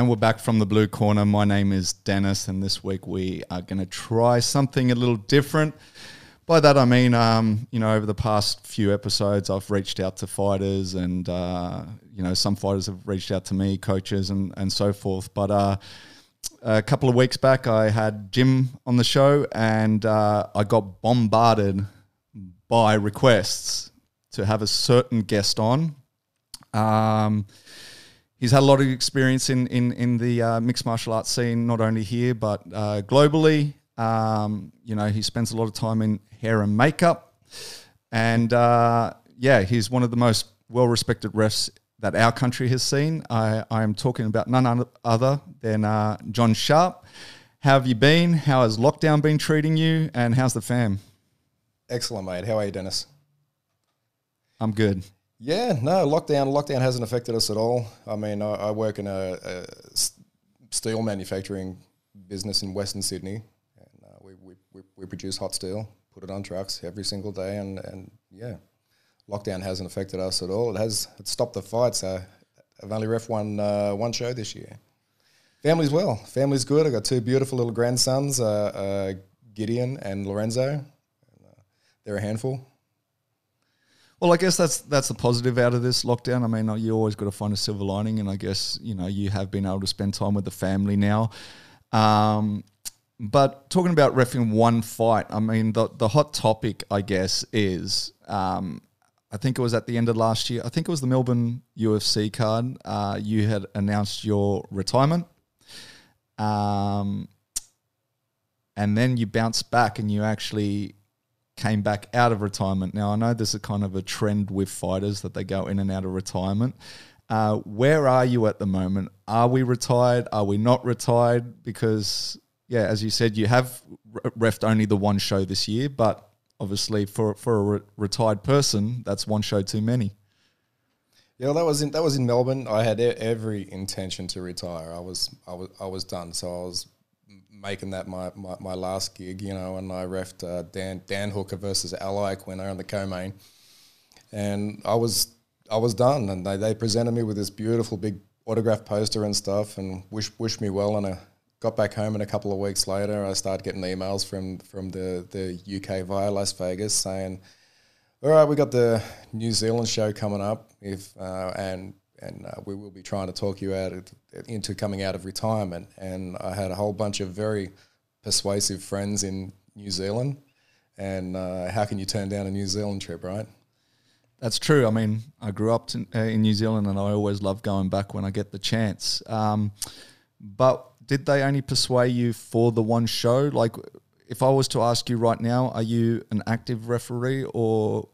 And we're back from the blue corner. My name is Dennis, and this week we are going to try something a little different. By that I mean, um, you know, over the past few episodes, I've reached out to fighters, and uh, you know, some fighters have reached out to me, coaches, and and so forth. But uh, a couple of weeks back, I had Jim on the show, and uh, I got bombarded by requests to have a certain guest on. Um, he's had a lot of experience in in in the uh, mixed martial arts scene, not only here but uh, globally. Um, you know, he spends a lot of time in hair and makeup, and uh, yeah, he's one of the most well respected refs that our country has seen. I, I am talking about none other than uh, John Sharp. How have you been? How has lockdown been treating you? And how's the fam? Excellent, mate. How are you, Dennis? I'm good. Yeah, no, lockdown. Lockdown hasn't affected us at all. I mean, I, I work in a, a, steel manufacturing business in Western Sydney, and uh, we, we, we produce hot steel, put it on trucks every single day, and, and yeah, lockdown hasn't affected us at all. It has it stopped the fights. I've only ref one uh, one show this year. Family's well. Family's good. I've got two beautiful little grandsons, uh, uh Gideon and Lorenzo. And, uh, they're a handful. Well, I guess that's that's the positive out of this lockdown. I mean, you always got to find a silver lining, and I guess you know you have been able to spend time with the family now. Um, but talking about refing one fight, I mean, the the hot topic, I guess, is um, I think it was at the end of last year. I think it was the Melbourne UFC card. Uh, you had announced your retirement, um, and then you bounced back and you actually came back out of retirement. Now, I know there's a kind of a trend with fighters that they go in and out of retirement. Uh, where are you at the moment? Are we retired? Are we not retired? Because, yeah, as you said, you have refed only the one show this year, but obviously for, for a re- retired person, that's one show too many. Yeah, well, that was in that was in Melbourne. I had every intention to retire. I was I was I was done. So I was making that my, my, my, last gig, you know, and I refed uh, Dan Dan Hooker versus Al Iaquinta on the co-main, and I was I was done, and they, they presented me with this beautiful big autograph poster and stuff, and wish wished me well. And I got back home, and a couple of weeks later, I started getting emails from from the the UK via Las Vegas saying. All right, we got the New Zealand show coming up, if uh, and and uh, we will be trying to talk you out of, into coming out of retirement. And I had a whole bunch of very persuasive friends in New Zealand. And uh, how can you turn down a New Zealand trip, right? That's true. I mean, I grew up to, uh, in New Zealand, and I always love going back when I get the chance. Um, but did they only persuade you for the one show? Like, if I was to ask you right now, are you an active referee or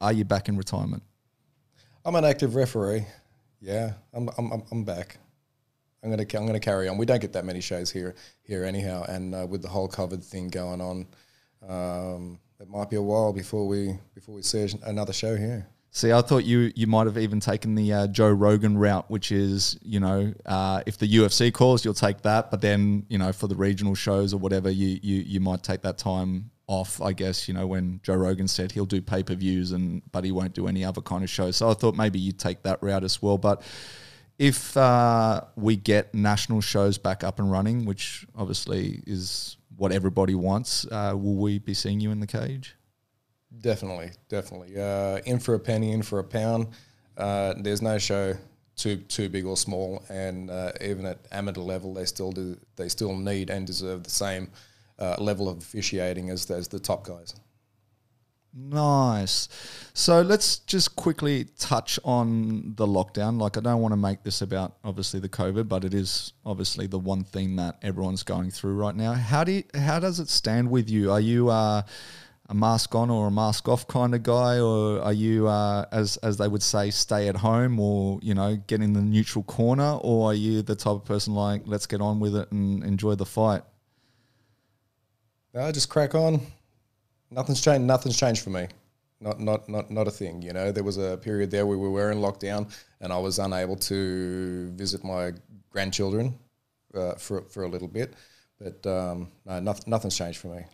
are you back in retirement? I'm an active referee. Yeah, I'm I'm I'm back. I'm gonna I'm gonna carry on. We don't get that many shows here here anyhow, and uh, with the whole COVID thing going on, um, it might be a while before we before we see another show here. See, I thought you you might have even taken the uh, Joe Rogan route, which is you know uh, if the UFC calls, you'll take that, but then you know for the regional shows or whatever, you you you might take that time off, I guess, you know, when Joe Rogan said he'll do pay per views and but he won't do any other kind of show. So I thought maybe you'd take that route as well. But if uh, we get national shows back up and running, which obviously is what everybody wants, uh, will we be seeing you in the cage? Definitely, definitely. Uh, in for a penny, in for a pound. Uh, there's no show too too big or small, and uh, even at amateur level, they still do they still need and deserve the same uh, level of officiating as, as the top guys. Nice. So let's just quickly touch on the lockdown. Like, I don't want to make this about obviously the COVID, but it is obviously the one thing that everyone's going through right now. How do you, how does it stand with you? Are you uh, a mask on or a mask off kind of guy, or are you uh, as as they would say, stay at home, or you know, get in the neutral corner, or are you the type of person like let's get on with it and enjoy the fight? No, just crack on. Nothing's changed. Nothing's changed for me. Not, not, not, not a thing. You know, there was a period there where we were in lockdown, and I was unable to visit my grandchildren uh, for for a little bit. But um, no, nothing, nothing's changed for me.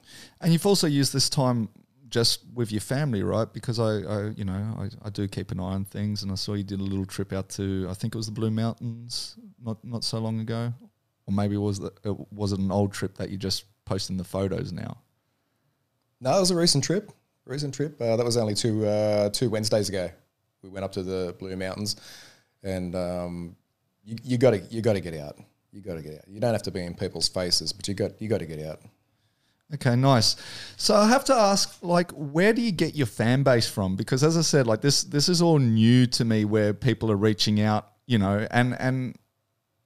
And you've also used this time just with your family, right? Because I, I you know, I, I do keep an eye on things, and I saw you did a little trip out to, I think it was the Blue Mountains, not not so long ago, or maybe it was the, it, was it an old trip that you just posting the photos now? No, it was a recent trip. Recent trip. Uh, that was only two uh, two Wednesdays ago. We went up to the Blue Mountains, and um, you got to you got to get out. You got to get out. You don't have to be in people's faces, but you got you got to get out. Okay, nice. So I have to ask, like, where do you get your fan base from? Because as I said, like this this is all new to me, where people are reaching out, you know, and and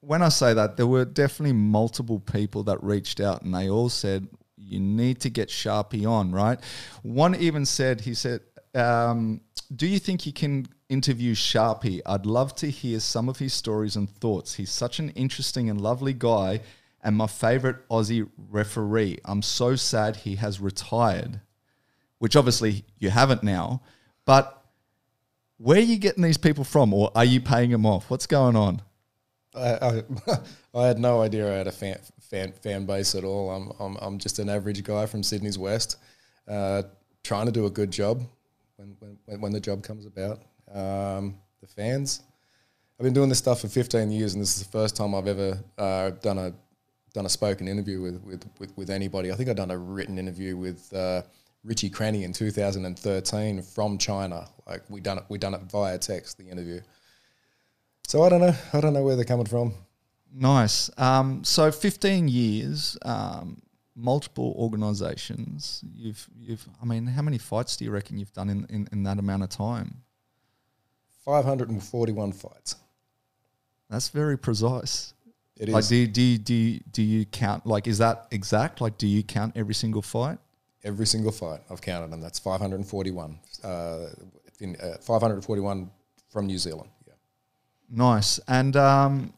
when I say that, there were definitely multiple people that reached out, and they all said you need to get Sharpie on, right? One even said, he said, um, "Do you think you can interview Sharpie? I'd love to hear some of his stories and thoughts. He's such an interesting and lovely guy." and my favorite Aussie referee. I'm so sad he has retired, which obviously you haven't now. But where are you getting these people from, or are you paying them off? What's going on? I, I, had no idea I had a fan, fan, fan base at all. I'm, I'm, I'm just an average guy from Sydney's West, uh, trying to do a good job when, when, when the job comes about. Um, the fans, I've been doing this stuff for 15 years, and this is the first time I've ever uh, done a done a spoken interview with, with, with, with anybody. I think I've done a written interview with uh, Richie Cranny in 2013 from China. Like we done it, we done it via text, the interview. So I don't know. I don't know where they're coming from. Nice. Um, so 15 years, um, multiple organisations. You've, you've. I mean, how many fights do you reckon you've done in, in, in that amount of time? 541 fights. That's very precise. It like, is do you, do you, do you, do you count? Like, is that exact? Like, do you count every single fight? every single fight. I've counted them. That's 541. Uh, in, uh, 541 from New Zealand. Nice. And um,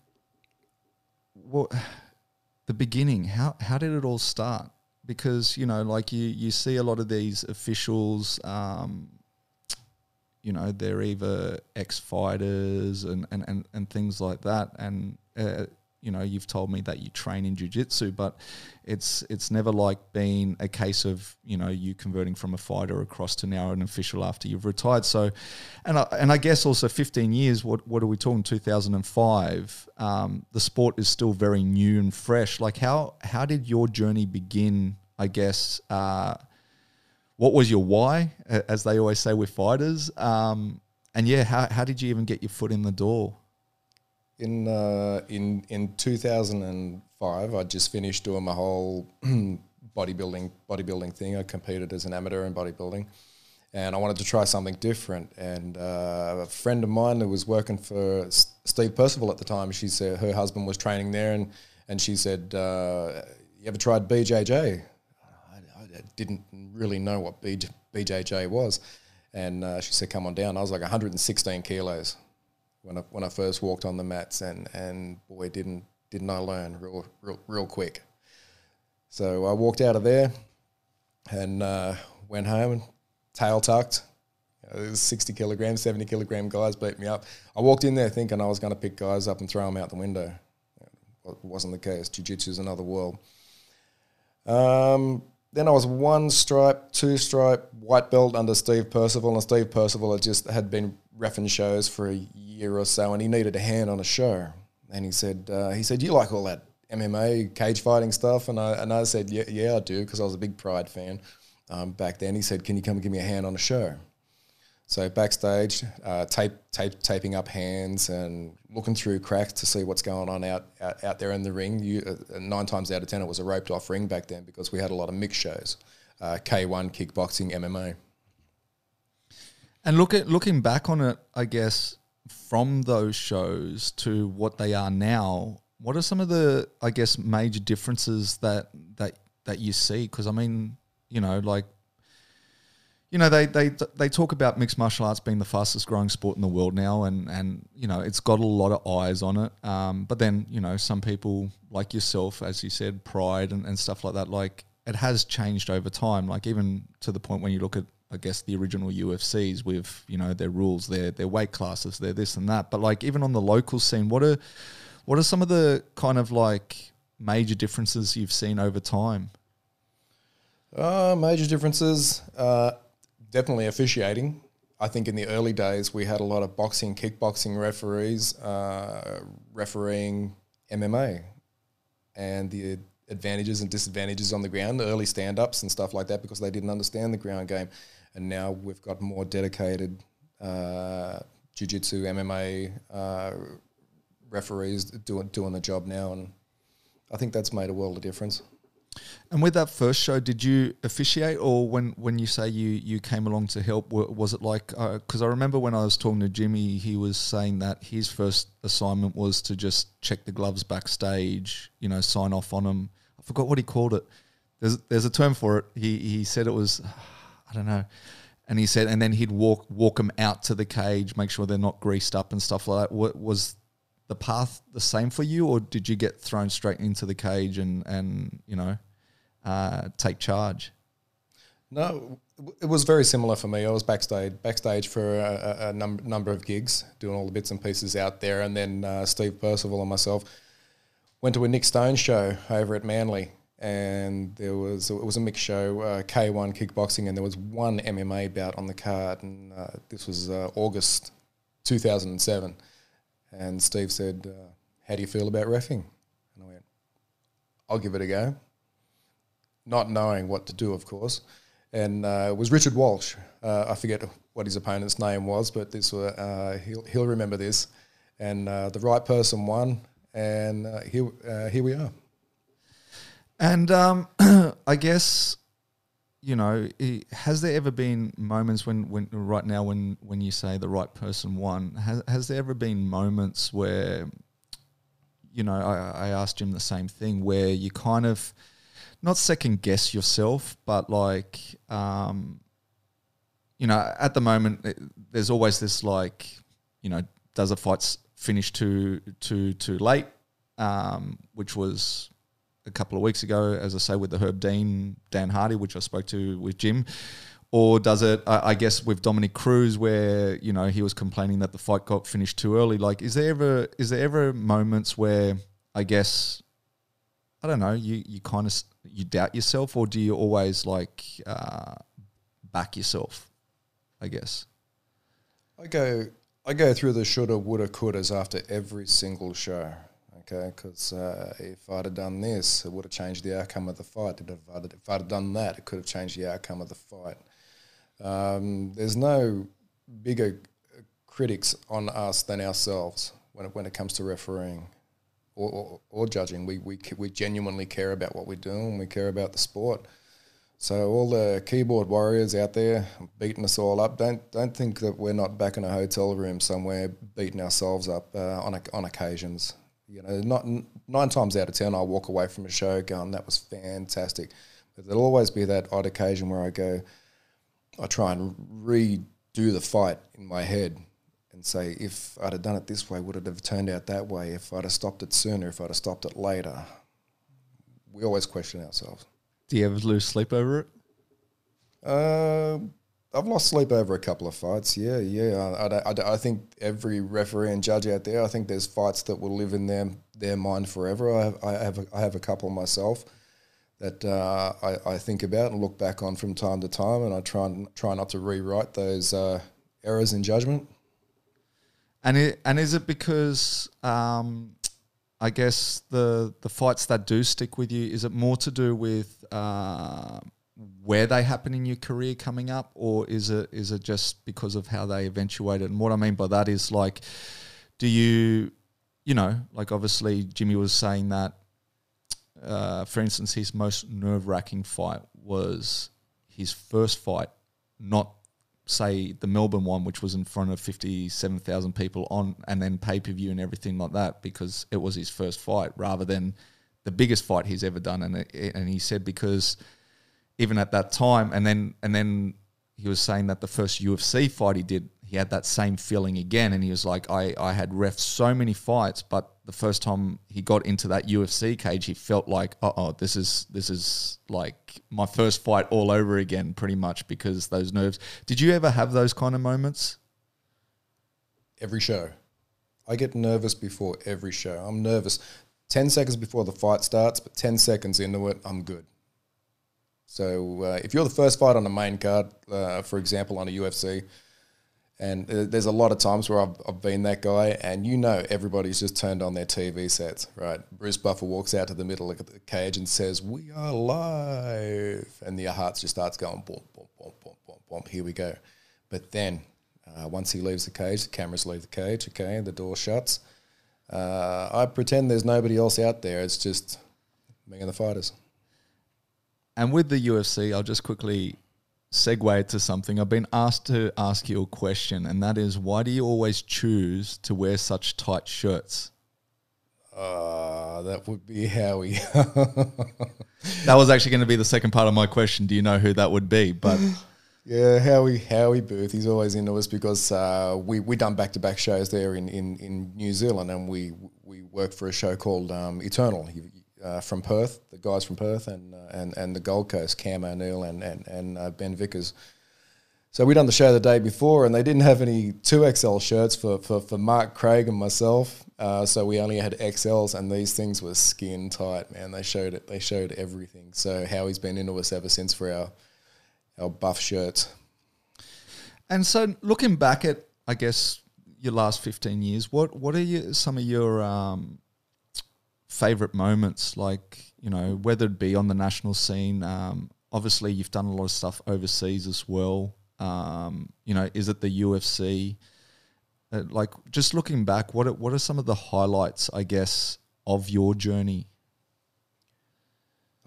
what the beginning? How how did it all start? Because you know, like you you see a lot of these officials. Um, you know, they're either ex fighters and, and, and, and things like that. And uh, you know you've told me that you train in jiu-jitsu but it's it's never like been a case of you know you converting from a fighter across to now an official after you've retired. So and I, and I guess also 15 years what what are we talking 2005 um, the sport is still very new and fresh. Like how how did your journey begin I guess uh, what was your why as they always say with fighters? Um, and yeah how, how did you even get your foot in the door in uh, in in 2005, I just finished doing my whole bodybuilding bodybuilding thing. I competed as an amateur in bodybuilding, and I wanted to try something different. And uh, a friend of mine who was working for Steve Percival at the time, she said her husband was training there, and and she said, uh, "You ever tried BJJ?" I, I didn't really know what BJ, BJJ was, and uh, she said, "Come on down." I was like 116 kilos when I when I first walked on the mats, and and boy, didn't didn't I learn real real real quick. So I walked out of there, and uh, went home, tail tucked. You know, 60 kilogram, 70 kilogram guys beat me up. I walked in there thinking I was going to pick guys up and throw them out the window. It wasn't the case. Jiu Jitsu is another world. Um, then I was one stripe, two stripe, white belt under Steve Percival, and Steve Percival had just had been refing shows for a year or so, and he needed a hand on a show. And he said, uh, he said, you like all that MMA cage fighting stuff? And I and I said, yeah, yeah, I do, because I was a big Pride fan um, back then. He said, can you come and give me a hand on a show? So backstage, uh, tape, tape, taping up hands and looking through cracks to see what's going on out out, out there in the ring. You, uh, nine times out of ten, it was a roped off ring back then because we had a lot of mixed shows, uh, K1, kickboxing, MMA. And look at looking back on it, I guess from those shows to what they are now, what are some of the I guess major differences that that that you see? Because I mean, you know, like you know they, they they talk about mixed martial arts being the fastest growing sport in the world now and and you know it's got a lot of eyes on it um, but then you know some people like yourself as you said pride and, and stuff like that like it has changed over time like even to the point when you look at I guess the original UFCs with you know their rules, their their weight classes, their this and that. But like even on the local scene, what are what are some of the kind of like major differences you've seen over time? Uh, major differences. Uh, definitely officiating. I think in the early days we had a lot of boxing, kickboxing referees uh, refereeing MMA, and the advantages and disadvantages on the ground, the early stand-ups and stuff like that, because they didn't understand the ground game. And now we've got more dedicated uh, jiu-jitsu, MMA uh, referees doing doing the job now, and I think that's made a world of difference. And with that first show, did you officiate, or when, when you say you, you came along to help, was it like? Because uh, I remember when I was talking to Jimmy, he was saying that his first assignment was to just check the gloves backstage, you know, sign off on them. I forgot what he called it. There's there's a term for it. He he said it was, I don't know. And he said, and then he'd walk walk them out to the cage, make sure they're not greased up and stuff like that. What was the path the same for you, or did you get thrown straight into the cage and and you know uh, take charge? No, it was very similar for me. I was backstage backstage for a, a num- number of gigs, doing all the bits and pieces out there, and then uh, Steve Percival and myself went to a Nick Stone show over at Manly, and there was it was a mixed show, uh, K1 kickboxing, and there was one MMA bout on the card, and uh, this was uh, August 2007 and Steve said, uh, How do you feel about refing? And I went, I'll give it a go. Not knowing what to do, of course. And uh, it was Richard Walsh. Uh, I forget what his opponent's name was, but this were, uh, he'll, he'll remember this. And uh, the right person won, and uh, here, here we are. And um, I guess you know, has there ever been moments when, when right now when when you say the right person won, has has there ever been moments where, you know, I, I asked him the same thing where you kind of not second guess yourself, but like, um, you know, at the moment it, there's always this like, you know, does a fight finish too too too late, um, which was a couple of weeks ago, as I say, with the Herb Dean, Dan Hardy, which I spoke to with Jim? Or does it, I, guess, with Dominick Cruz, where you know he was complaining that the fight got finished too early? Like, is there ever is there ever moments where I guess I don't know you you kind of you doubt yourself, or do you always like uh, back yourself? I guess. I go I go through the shoulda, woulda, couldas after every single show okay? Because uh, if I'd have done this, it would have changed the outcome of the fight. If I'd, if I'd have done that, it could have changed the outcome of the fight. Um, there's no bigger critics on us than ourselves when it, when it comes to refereeing or, or, or judging. We, we, we genuinely care about what we're doing. We care about the sport. So all the keyboard warriors out there beating us all up, don't don't think that we're not back in a hotel room somewhere beating ourselves up uh, on on occasions. You know, not nine times out of ten, I walk away from a show going, "That was fantastic," but there'll always be that odd occasion where I go, I try and redo the fight in my head and say, if I'd have done it this way, would it have turned out that way? If I'd have stopped it sooner, if I'd have stopped it later, we always question ourselves. Do you ever lose sleep over it? Uh, I've lost sleep over a couple of fights. Yeah, yeah. I, I, I, think every referee and judge out there, I think there's fights that will live in their their mind forever. I have I have a, I have a couple myself that uh, I, I think about and look back on from time to time, and I try and try not to rewrite those uh, errors in judgment. And it, and is it because um, I guess the the fights that do stick with you is it more to do with uh, where they happen in your career coming up, or is it is it just because of how they eventuated? And what I mean by that is like, do you, you know, like obviously Jimmy was saying that, uh, for instance, his most nerve wracking fight was his first fight, not say the Melbourne one, which was in front of 57,000 people on and then pay per view and everything like that, because it was his first fight rather than the biggest fight he's ever done. And, and he said, because even at that time. And then and then he was saying that the first UFC fight he did, he had that same feeling again. And he was like, I, I had ref so many fights, but the first time he got into that UFC cage, he felt like, uh oh, this is this is like my first fight all over again, pretty much because those nerves. Did you ever have those kind of moments? Every show. I get nervous before every show. I'm nervous 10 seconds before the fight starts, but 10 seconds into it, I'm good. So uh, if you're the first fight on the main card, uh, for example, on a UFC, and uh, there's a lot of times where I've, I've been that guy, and you know everybody's just turned on their TV sets, right? Bruce Buffer walks out to the middle of the cage and says, "We are live," and your heart just starts going, boom, boom, boom, boom, boom, boom. Here we go. But then, uh, once he leaves the cage, the cameras leave the cage. Okay, the door shuts. Uh, I pretend there's nobody else out there. It's just me and the fighters. And with the UFC, I'll just quickly segue to something. I've been asked to ask you a question, and that is why do you always choose to wear such tight shirts? Uh, that would be Howie. that was actually going to be the second part of my question. Do you know who that would be? But yeah, Howie Howie Booth. He's always into us because uh, we we done back to back shows there in, in, in New Zealand, and we we work for a show called um, Eternal. He, uh, from Perth, the guys from Perth, and uh, and and the Gold Coast, Cam O'Neill and and and uh, Ben Vickers. So we'd done the show the day before, and they didn't have any two XL shirts for for, for Mark Craig and myself. Uh, so we only had XLs, and these things were skin tight, man. They showed it. They showed everything. So Howie's been into us ever since for our our buff shirts. And so, looking back at, I guess, your last fifteen years, what what are you, some of your um, favorite moments? Like, you know, whether it be on the national scene. Um, obviously, you've done a lot of stuff overseas as well. Um, you know, is it the UFC? Uh, like, just looking back, what are, what are some of the highlights, I guess, of your journey?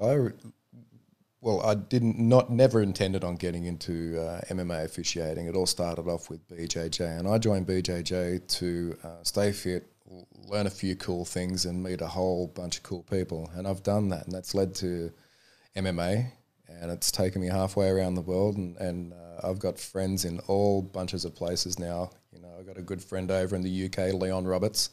I well, I didn't not never intended on getting into uh, MMA officiating. It all started off with BJJ, and I joined BJJ to uh, stay fit, learn a few cool things, and meet a whole bunch of cool people. And I've done that, and that's led to MMA, and it's taken me halfway around the world. And, and uh, I've got friends in all bunches of places now. You know, I've got a good friend over in the UK, Leon Roberts.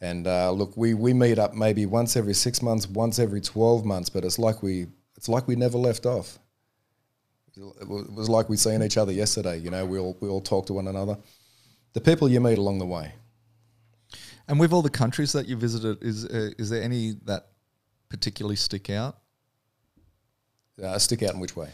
And uh, look, we, we meet up maybe once every six months, once every 12 months, but it's like we it's like we never left off. It was like we seen each other yesterday. You know, we all we all talk to one another. The people you meet along the way. And with all the countries that you visited, is uh, is there any that particularly stick out? Uh, stick out in which way?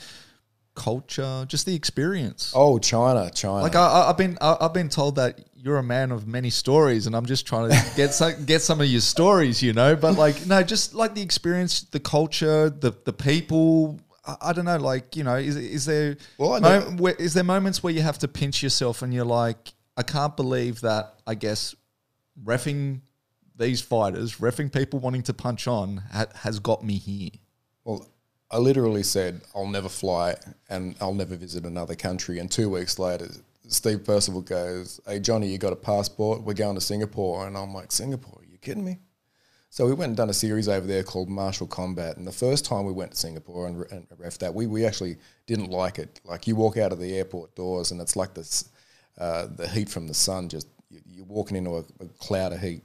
Culture, just the experience. Oh, China, China. Like I, have been, I, have been told that you're a man of many stories, and I'm just trying to get some, get some of your stories, you know. But like, no, just like the experience, the culture, the the people. I, I don't know, like you know, is is there well, mo- where, is there moments where you have to pinch yourself and you're like, I can't believe that. I guess refing these fighters, refing people wanting to punch on, ha- has got me here. Well, I literally said I'll never fly and I'll never visit another country, and two weeks later Steve Percival goes, "Hey Johnny, you got a passport? We're going to Singapore." And I'm like, "Singapore? Are you kidding me?" So we went and done a series over there called Martial Combat. And the first time we went to Singapore and, and ref that, we, we actually didn't like it. Like you walk out of the airport doors and it's like this, uh, the heat from the sun. Just you're walking into a, a cloud of heat.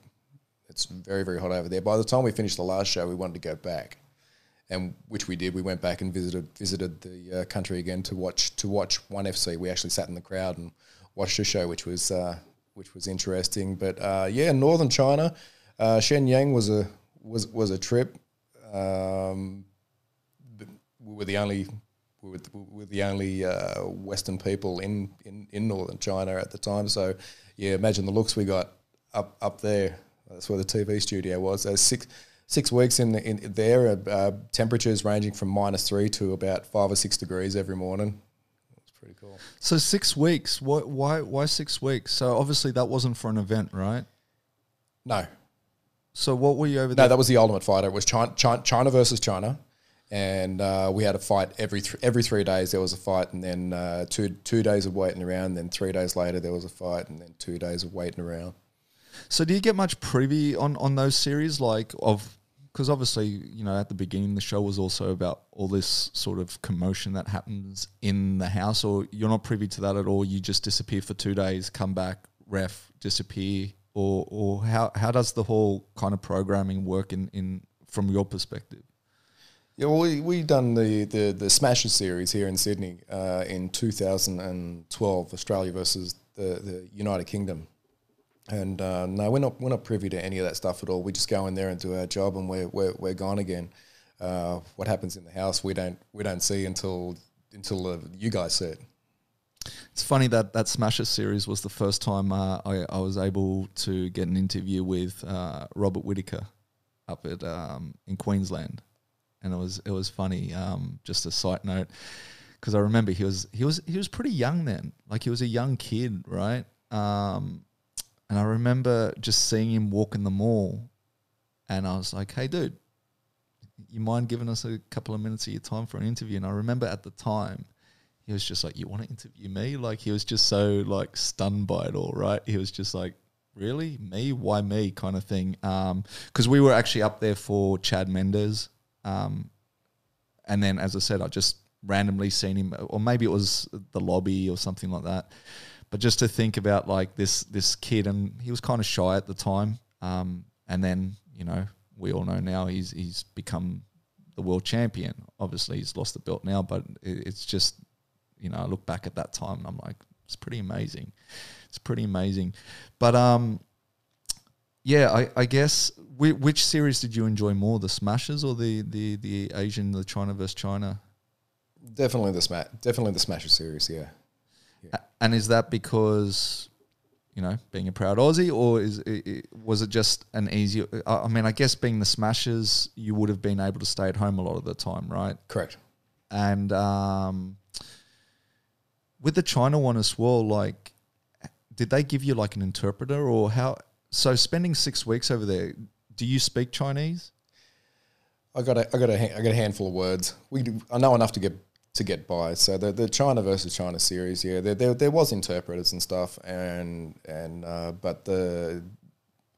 It's very very hot over there. By the time we finished the last show, we wanted to go back and which we did. We went back and visited visited the uh, country again to watch to watch ONE FC. We actually sat in the crowd and watched a show, which was uh, which was interesting. But uh, yeah, northern China, uh, Shenyang was a was was a trip. Um, we were the only we were, we were the only uh, Western people in, in in northern China at the time. So yeah, imagine the looks we got up up there. That's where the TV studio was. There's six six weeks in, the, in there, uh, temperatures ranging from minus three to about five or six degrees every morning. It's pretty cool. So six weeks. Why, why, why six weeks? So obviously that wasn't for an event, right? No. So what were you over there? No, that was the Ultimate Fighter. It was China, China, China versus China, and uh, we had a fight every th- every three days. There was a fight, and then uh, two two days of waiting around. Then three days later, there was a fight, and then two days of waiting around. So do you get much privy on on those series, like of because obviously, you know, at the beginning, the show was also about all this sort of commotion that happens in the house, or you're not privy to that at all. You just disappear for two days, come back, ref, disappear, or or how how does the whole kind of programming work in in from your perspective? Yeah, well, we we done the the the Smashes series here in Sydney uh, in 2012, Australia versus the the United Kingdom. And uh, no, we're not we're not privy to any of that stuff at all. We just go in there and do our job, and we're we're, we're gone again. uh, what happens in the house we don't we don't see until until you guys see it. It's funny that that Smashes series was the first time uh, I, I was able to get an interview with uh, Robert Whitaker up at um, in Queensland, and it was it was funny. Um, just a side note, because I remember he was he was he was pretty young then, like he was a young kid, right? Um, and I remember just seeing him walk in the mall, and I was like, "Hey, dude, you mind giving us a couple of minutes of your time for an interview?" And I remember at the time he was just like, "You want to interview me?" Like he was just so like stunned by it all, right? He was just like, "Really, me? Why me?" kind of thing. Because we were actually up there for Chad Mendes, um, and then as I said, I just randomly seen him, or maybe it was the lobby or something like that. But just to think about like this this kid, and he was kind of shy at the time, um, and then you know we all know now he's he's become the world champion. Obviously, he's lost the belt now, but it, it's just you know, I look back at that time and I'm like, it's pretty amazing. It's pretty amazing. But um, yeah, I, I guess which, which series did you enjoy more, the Smashes or the the the Asian, the China versus China? Definitely the smash, definitely the Smashes series. Yeah. A- And is that because you know being a proud Aussie, or is it, was it just an easier? I I mean, I guess being the Smashers, you would have been able to stay at home a lot of the time, right? Correct. and um, with the China one as well, like, did they give you like an interpreter or how? So spending six weeks over there, do you speak Chinese? I got a, I got a, I got a handful of words. We, do, I know enough to get to get by. So the the China versus China series, yeah, there there, there was interpreters and stuff, and and uh, but the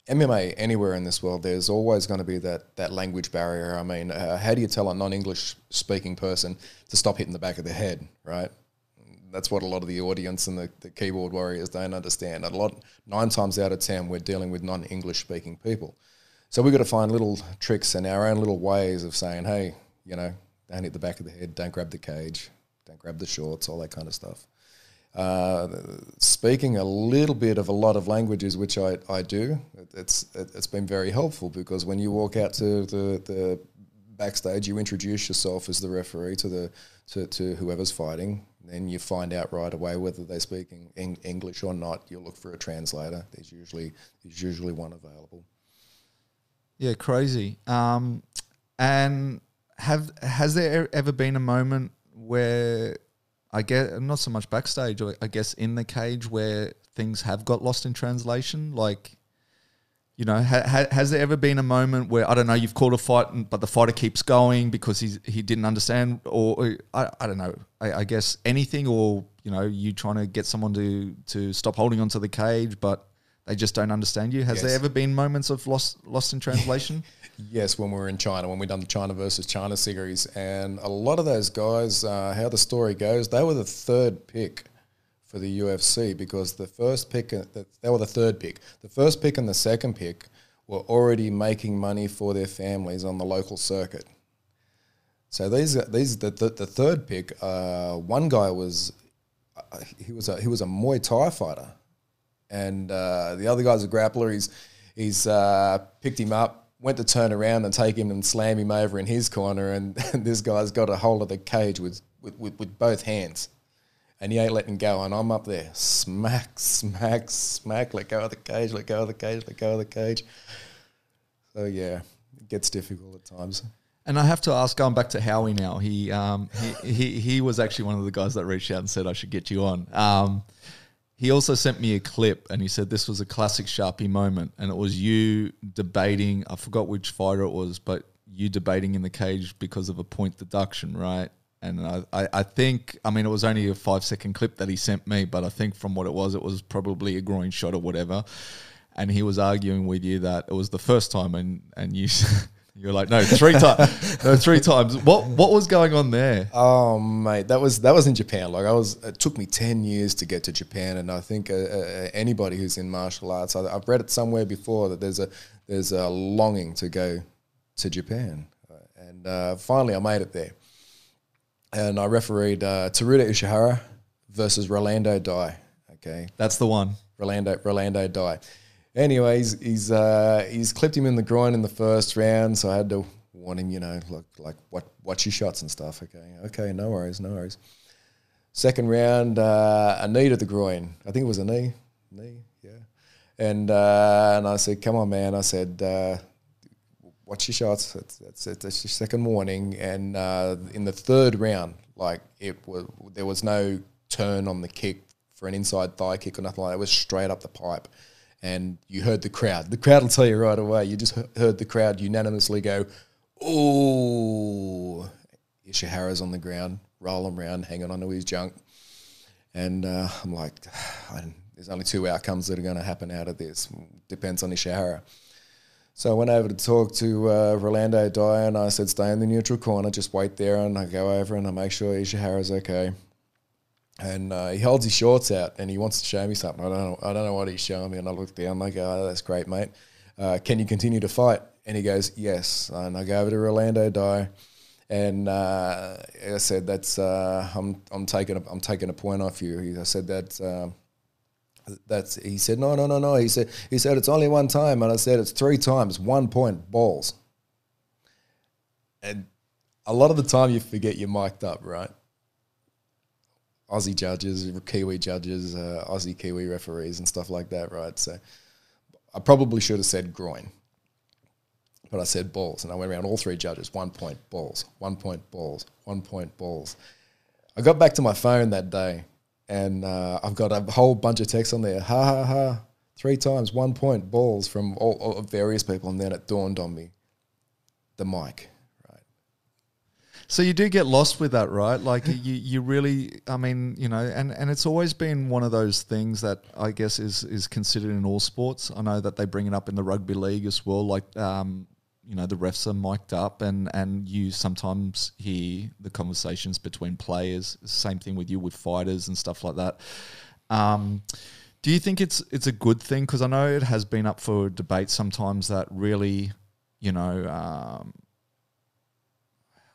MMA anywhere in this world, there's always going to be that that language barrier. I mean, uh, how do you tell a non-English speaking person to stop hitting the back of the head, right? That's what a lot of the audience and the, the keyboard warriors don't understand. A lot nine times out of ten, we're dealing with non-English speaking people. So we've got to find little tricks and our own little ways of saying, hey, you know, don't hit the back of the head, don't grab the cage, don't grab the shorts, all that kind of stuff. Uh, speaking a little bit of a lot of languages, which I, I do, it, it's it, it's been very helpful because when you walk out to the, the backstage, you introduce yourself as the referee to the to, to whoever's fighting. Then you find out right away whether they're speaking English or not. You look for a translator. There's usually there's usually one available. Yeah, crazy. Um, and have has there ever been a moment where I guess not so much backstage, I guess in the cage where things have got lost in translation? Like, you know, ha, ha, has there ever been a moment where I don't know you've called a fight, but the fighter keeps going because he's he didn't understand, or, or I, I don't know. I, I guess anything, or you know, you trying to get someone to to stop holding onto the cage, but they just don't understand you. Has there ever been moments of lost lost in translation? Yes, when we were in China, when we done the China versus China series, and a lot of those guys, uh, how the story goes, they were the third pick for the UFC because the first pick, uh, they were the third pick. The first pick and the second pick were already making money for their families on the local circuit. So these, these, the, the, the third pick, uh, one guy was, uh, he was a he was a Muay Thai fighter, and uh, the other guy's a grappler. He's he's uh, picked him up, went to turn around and take him and slam him over in his corner, and, this guy's got a hold of the cage with, with, with, with both hands, and he ain't letting go. And I'm up there, smack, smack, smack, let go of the cage, let go of the cage, let go of the cage. So yeah, it gets difficult at times. And I have to ask, going back to Howie now, he um, he, he he was actually one of the guys that reached out and said I should get you on. Um, he also sent me a clip and he said this was a classic Sharpie moment, and it was you debating. I forgot which fighter it was, but you debating in the cage because of a point deduction, right? And I, I, I think, I mean, it was only a five second clip that he sent me, but I think from what it was, it was probably a groin shot or whatever. And he was arguing with you that it was the first time, and and you. You're like, no, three times. no, three times. What what was going on there? Oh mate, that was that was in Japan. Like I was, it took me ten years to get to Japan, and I think uh, uh, anybody who's in martial arts, I, I've read it somewhere before that there's a there's a longing to go to Japan, Uh, and uh, finally I made it there, and I refereed uh, Teruto Ishihara versus Rolando Dy. Okay, That's the one. Rolando Rolando Dy. Anyways, he's uh, he's clipped him in the groin in the first round, so I had to warn him, you know, like like what watch your shots and stuff. Okay, okay, no worries, no worries. Second round, uh, a knee to the groin. I think it was a knee, knee, yeah. And uh, and I said, come on, man. I said, uh, watch your shots. That's it's, it's your second warning. And uh, in the third round, like it was, there was no turn on the kick for an inside thigh kick or nothing like that. It was straight up the pipe. And you heard the crowd. The crowd will tell you right away. You just heard the crowd unanimously go, "Oh!" Ishihara's on the ground, rolling around, hanging onto his junk. And uh, I'm like, there's only two outcomes that are going to happen out of this. Depends on Ishihara. So I went over to talk to uh, Rolando Dy and I said, stay in the neutral corner, just wait there. And I go over and I make sure Ishihara's okay and uh, he holds his shorts out and he wants to show me something. I don't know. I don't know what he's showing me. And I look down. Go, oh, "That's great, mate. Uh, can you continue to fight?" And he goes, "Yes." And I go over to Rolando Dy, and uh, I said, "That's uh, I'm I'm taking a, I'm taking a point off you." I said that. Uh, that's he said no no no no he said he said it's only one time and I said it's three times one point balls and a lot of the time you forget you're mic'd up right Aussie judges, Kiwi judges, uh, Aussie Kiwi referees, and stuff like that, right? So I probably should have said groin, but I said balls, and I went around all three judges. One point balls, one point balls, one point balls. I got back to my phone that day, and uh, I've got a whole bunch of texts on there. Ha ha ha! Three times, one point balls from all, all various people, and then it dawned on me, the mic so you do get lost with that, right? Like you, you really, I mean, you know, and, and it's always been one of those things that I guess is is considered in all sports. I know that they bring it up in the rugby league as well. Like, um, you know, the refs are mic'd up, and and you sometimes hear the conversations between players. Same thing with you with fighters and stuff like that. Um, do you think it's it's a good thing? Because I know it has been up for debate sometimes that really, you know. Um,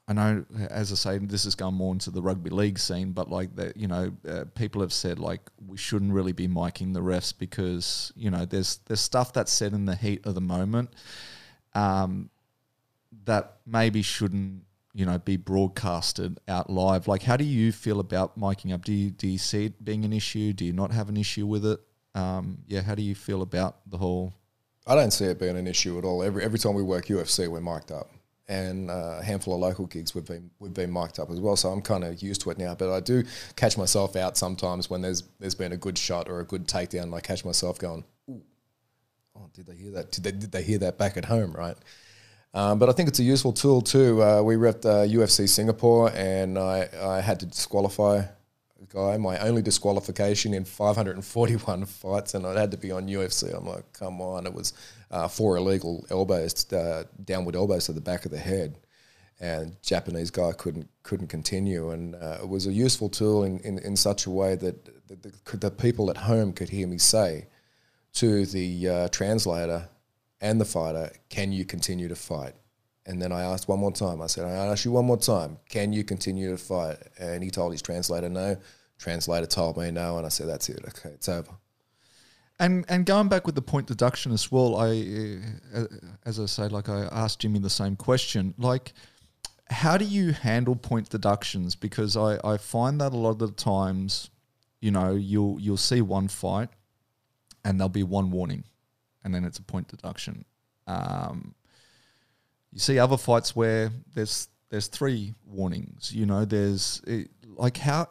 I know, as I say, this has gone more into the rugby league scene, but like that, you know, uh, people have said like we shouldn't really be miking the refs because you know there's there's stuff that's said in the heat of the moment um, that maybe shouldn't you know be broadcasted out live. Like, how do you feel about miking up? Do you do you see it being an issue? Do you not have an issue with it? Um, yeah, how do you feel about the whole? I don't see it being an issue at all. Every every time we work UFC, we're mic'd up and uh, a handful of local gigs we've been we've been mic'd up as well. So I'm kind of used to it now. But I do catch myself out sometimes when there's there's been a good shot or a good takedown. I catch myself going, "Ooh, oh, did they hear that? Did they did they hear that back at home? Right." Um, but I think it's a useful tool too. Uh, we repped uh, UFC Singapore, and I, I had to disqualify a guy. My only disqualification in 541 fights, and it had to be on UFC. I'm like, come on! It was uh, four illegal elbows, uh, downward elbows to the back of the head, and Japanese guy couldn't couldn't continue. And uh, it was a useful tool in, in, in such a way that the, the, the, people at home could hear me say to the uh, translator and the fighter, "Can you continue to fight?" And then I asked one more time. I said, "I ask you one more time. Can you continue to fight?" And he told his translator no. Translator told me no, and I said, "That's it. Okay, it's over." And and going back with the point deduction as well, I uh, as I say, like I asked Jimmy the same question, like how do you handle point deductions? Because I, I find that a lot of the times, you know, you'll you'll see one fight, and there'll be one warning, and then it's a point deduction. Um, you see other fights where there's there's three warnings. You know, there's it, like how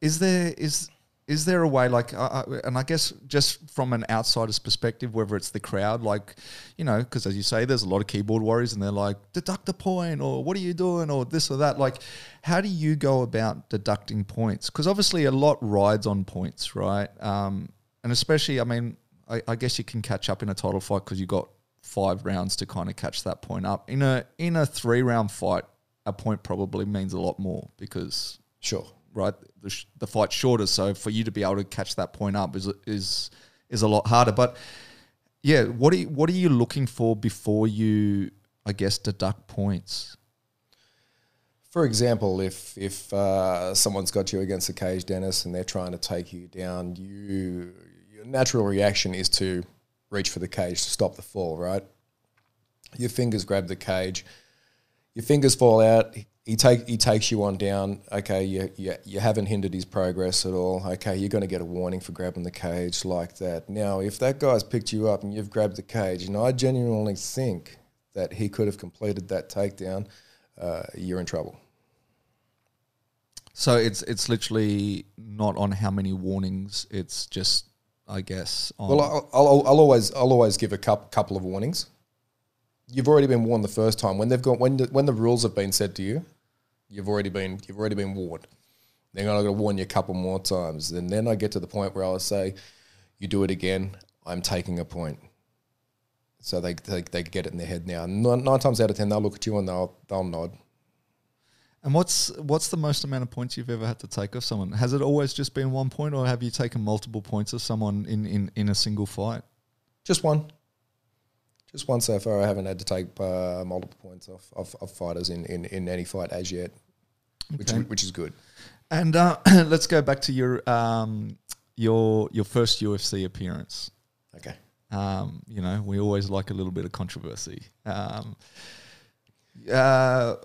is there is is there a way like uh, and i guess just from an outsider's perspective whether it's the crowd like you know because as you say there's a lot of keyboard warriors and they're like deduct a point or what are you doing? or this or that. Like how do you go about deducting points? Because obviously a lot rides on points right? Um, and especially i mean I, I guess you can catch up in a title fight because you got five rounds to kind of catch that point up. In a in a three round fight a point probably means a lot more because sure right? The, sh- the fight's shorter, so for you to be able to catch that point up is is is a lot harder. But yeah, what are you, what are you looking for before you, I guess, deduct points? For example, if if uh, someone's got you against the cage, Dennis, and they're trying to take you down, you your natural reaction is to reach for the cage to stop the fall, right? your fingers grab the cage, your fingers fall out. He take he takes you on down. Okay, you, you you haven't hindered his progress at all. Okay, you're going to get a warning for grabbing the cage like that. Now, if that guy's picked you up and you've grabbed the cage, and I genuinely think that he could have completed that takedown, uh, you're in trouble. So it's it's literally not on how many warnings. It's just, I guess. On Well, I'll, I'll, I'll always I'll always give a couple couple of warnings. You've already been warned the first time when they've got when the, when the rules have been said to you. You've already been you've already been warned. They're going to warn you a couple more times, and then I get to the point where I'll say, "You do it again, I'm taking a point." So they they, they get it in their head now. Nine, nine times out of ten, they'll look at you and they'll they'll nod. and what's what's the most amount of points you've ever had to take off someone? Has it always just been one point, or have you taken multiple points of someone in in, in a single fight? Just one. Just one so far. I haven't had to take uh, multiple points off of, of fighters in, in, in any fight as yet, which Okay. which is good. And uh, let's go back to your um, your your first UFC appearance. Okay. Um, you know, we always like a little bit of controversy. Um, uh,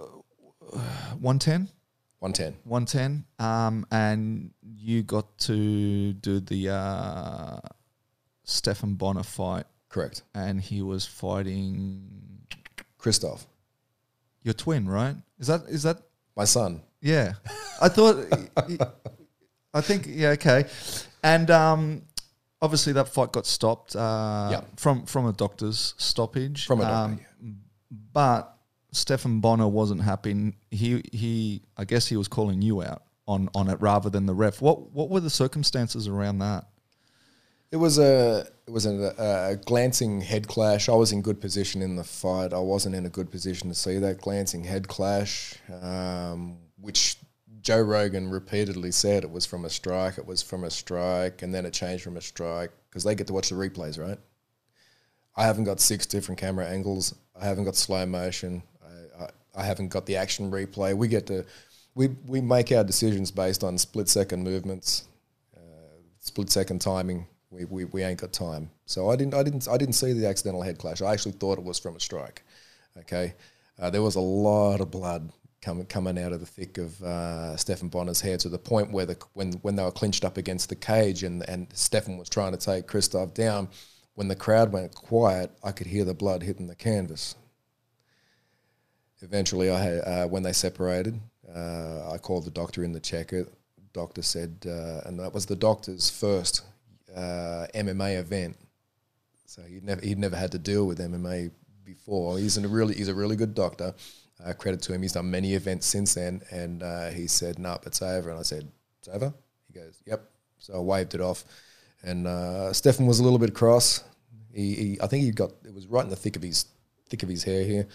110? 110. 110. Um, and you got to do the uh, Stephan Bonnar fight, Correct. and he was fighting Christoph, your twin, right? Is that is that my son. Yeah, I thought. I think yeah, okay, and um, obviously that fight got stopped. Uh, Yeah. from from a doctor's stoppage. From a doctor, Um, but Stephan Bonnar wasn't happy. He he, I guess he was calling you out on on it rather than the ref. What what were the circumstances around that? It was a it was a, a glancing head clash. I was in good position in the fight. I wasn't in a good position to see that glancing head clash, um, which Joe Rogan repeatedly said it was from a strike. It was from a strike, and then it changed from a strike because they get to watch the replays, right? I haven't got six different camera angles. I haven't got slow motion. I, I, I haven't got the action replay. We get to we we make our decisions based on split second movements, uh, split second timing. We, we, we ain't got time. So I didn't I didn't I didn't see the accidental head clash. I actually thought it was from a strike. Okay, uh, there was a lot of blood coming coming out of the thick of uh, Stephan Bonnar's hair to the point where the when when they were clinched up against the cage and and Stefan was trying to take Christoph down. When the crowd went quiet, I could hear the blood hitting the canvas. Eventually, I had, uh, when they separated, uh, I called the doctor in to check it. Doctor said, uh, and that was the doctor's first uh, MMA event. So he'd never he'd never had to deal with MMA before. He's a really he's a really good doctor. Uh, credit to him. He's done many events since then, and uh, he said, "Nope, it's over." And I said, "It's over." He goes, "Yep." So I waved it off, and uh, Stefan was a little bit cross. He, he I think he got it was right in the thick of his thick of his hair here,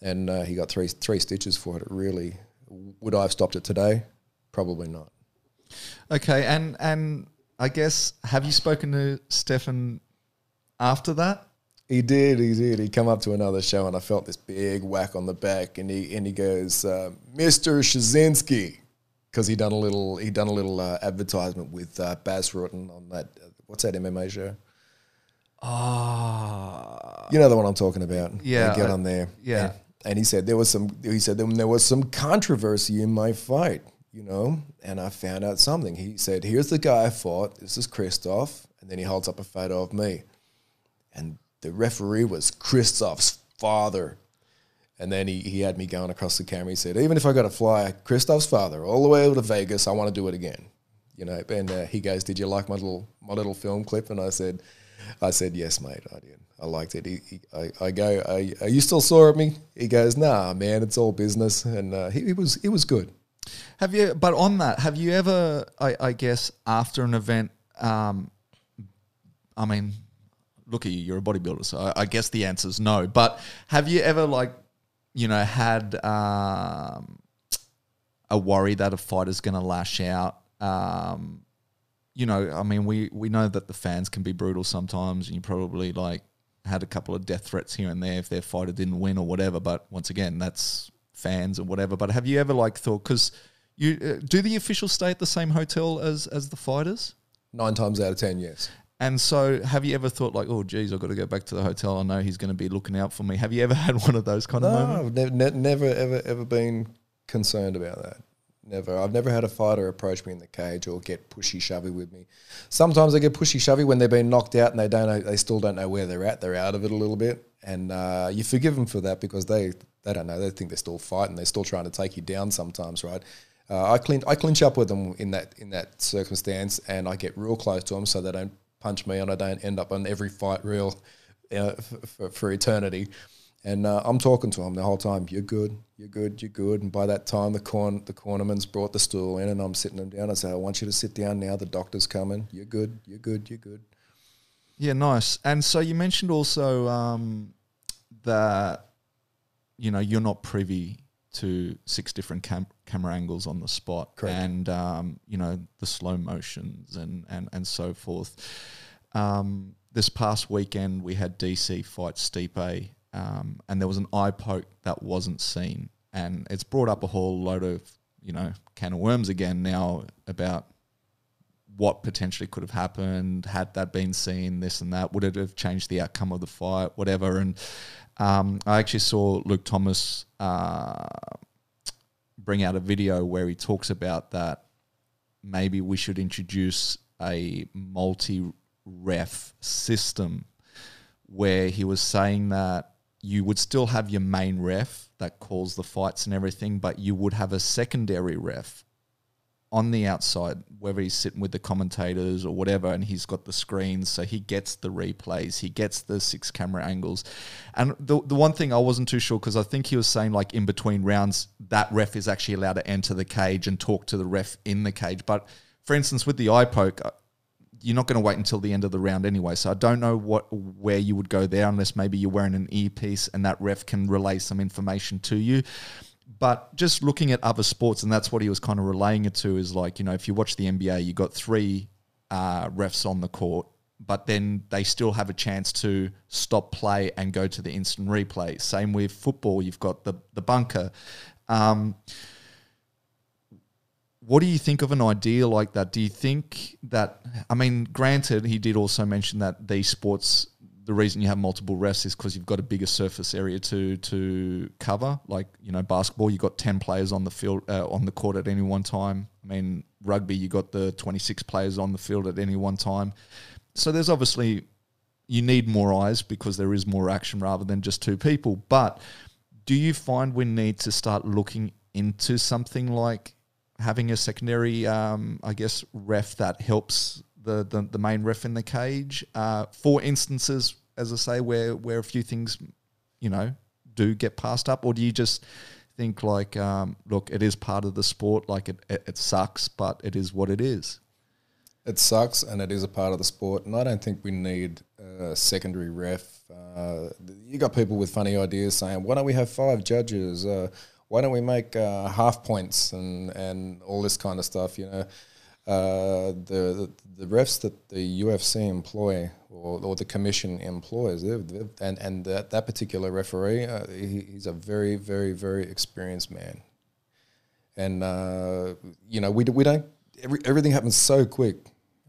and uh, he got three three stitches for it. It really would I have stopped it today? Probably not. Okay, and and I guess have you spoken to Stefan after that? He did, he did. He come up to another show, and I felt this big whack on the back, and he and he goes, uh, "Mr. Soszynski," because he done a little he done a little uh, advertisement with uh, Bas Rutten on that uh, what's that MMA show? Ah, You know the one I'm talking about. Yeah, They get I- on there. yeah. And, and he said there was some. He said there was some controversy in my fight. You know, and I found out something. He said, "Here's the guy I fought. This is Christoph," and then he holds up a photo of me, and the referee was Christoph's father. And then he, he had me going across the camera. He said, "Even if I got to fly Christoph's father all the way over to Vegas, I want to do it again." You know, and uh, he goes, "Did you like my little my little film clip?" And I said, "I said yes, mate. I did. I liked it." He, he, I, I go, are, "Are you still sore at me?" He goes, "Nah, man, it's all business." And uh, he, he was it was good. Have you? But on that, have you ever? I, I guess after an event, um, I mean, look at you. You're a bodybuilder, so I, I guess the answer is no. But have you ever, like, you know, had um, a worry that a fighter's going to lash out? Um, you know, I mean, we we know that the fans can be brutal sometimes, and you probably like had a couple of death threats here and there if their fighter didn't win or whatever. But once again, that's fans or whatever. But have you ever like thought because you uh, do the officials stay at the same hotel as as the fighters? Nine times out of ten, yes. And so, have you ever thought like, oh, geez, I've got to go back to the hotel. I know he's going to be looking out for me. Have you ever had one of those kind of No, moments? I've ne- ne- never ever ever been concerned about that. Never. I've never had a fighter approach me in the cage or get pushy shovey with me. Sometimes they get pushy shovey when they've been knocked out and they don't know, they still don't know where they're at. They're out of it a little bit, and uh, you forgive them for that because they they don't know. They think they're still fighting. They're still trying to take you down sometimes, right? Uh, I clinch I clinch up with them in that in that circumstance, and I get real close to them so they don't punch me and I don't end up on every fight reel uh, for, for, eternity. And uh, I'm talking to them the whole time. You're good. You're good. You're good. And by that time, the corn the cornerman's brought the stool in, and I'm sitting him down. I say, I want you to sit down now. The doctor's coming. You're good. You're good. You're good. Yeah, nice. And so you mentioned also um, that you know you're not privy to six different cam- camera angles on the spot, Correct. and um, you know the slow motions and and and so forth. Um, this past weekend we had DC fight Stipe, um, and there was an eye poke that wasn't seen, and it's brought up a whole load of you know can of worms again now about what potentially could have happened had that been seen, this and that. Would it have changed the outcome of the fight, whatever? And um, I actually saw Luke Thomas uh, bring out a video where he talks about that maybe we should introduce a multi ref system where he was saying that you would still have your main ref that calls the fights and everything, but you would have a secondary ref on the outside, whether he's sitting with the commentators or whatever, and he's got the screens, so he gets the replays, he gets the six camera angles. And the the one thing I wasn't too sure because I think he was saying like in between rounds that ref is actually allowed to enter the cage and talk to the ref in the cage. But for instance, with the eye poke, uh, you're not going to wait until the end of the round anyway. So I don't know what where you would go there unless maybe you're wearing an earpiece and that ref can relay some information to you. But just looking at other sports, and that's what he was kind of relaying it to, is like, you know, if you watch the NBA, you got three uh, refs on the court, but then they still have a chance to stop play and go to the instant replay. Same with football, you've got the, the bunker. Um, what do you think of an idea like that? Do you think that, I mean, granted, he did also mention that these sports, the reason you have multiple refs is because you've got a bigger surface area to to cover. Like, you know, basketball, you've got 10 players on the field, uh, on the court at any one time. I mean, rugby, you got the 26 players on the field at any one time. So there's obviously, you need more eyes because there is more action rather than just two people. But do you find we need to start looking into something like having a secondary, um, I guess, ref that helps the, the, the main ref in the cage uh, for instances, as I say, where where a few things, you know, do get passed up, or do you just think like, um, look, it is part of the sport, like it, it, it sucks, but it is what it is. It sucks, and it is a part of the sport. And I don't think we need a secondary ref. Uh, you got people with funny ideas saying, "Why don't we have five judges? Uh, why don't we make uh, half points and and all this kind of stuff?" You know, uh, the, the refs that the UFC employ or, or the commission employs, they've, they've, and and that that particular referee, uh, he, he's a very very very experienced man. And uh, you know we, we don't every, everything happens so quick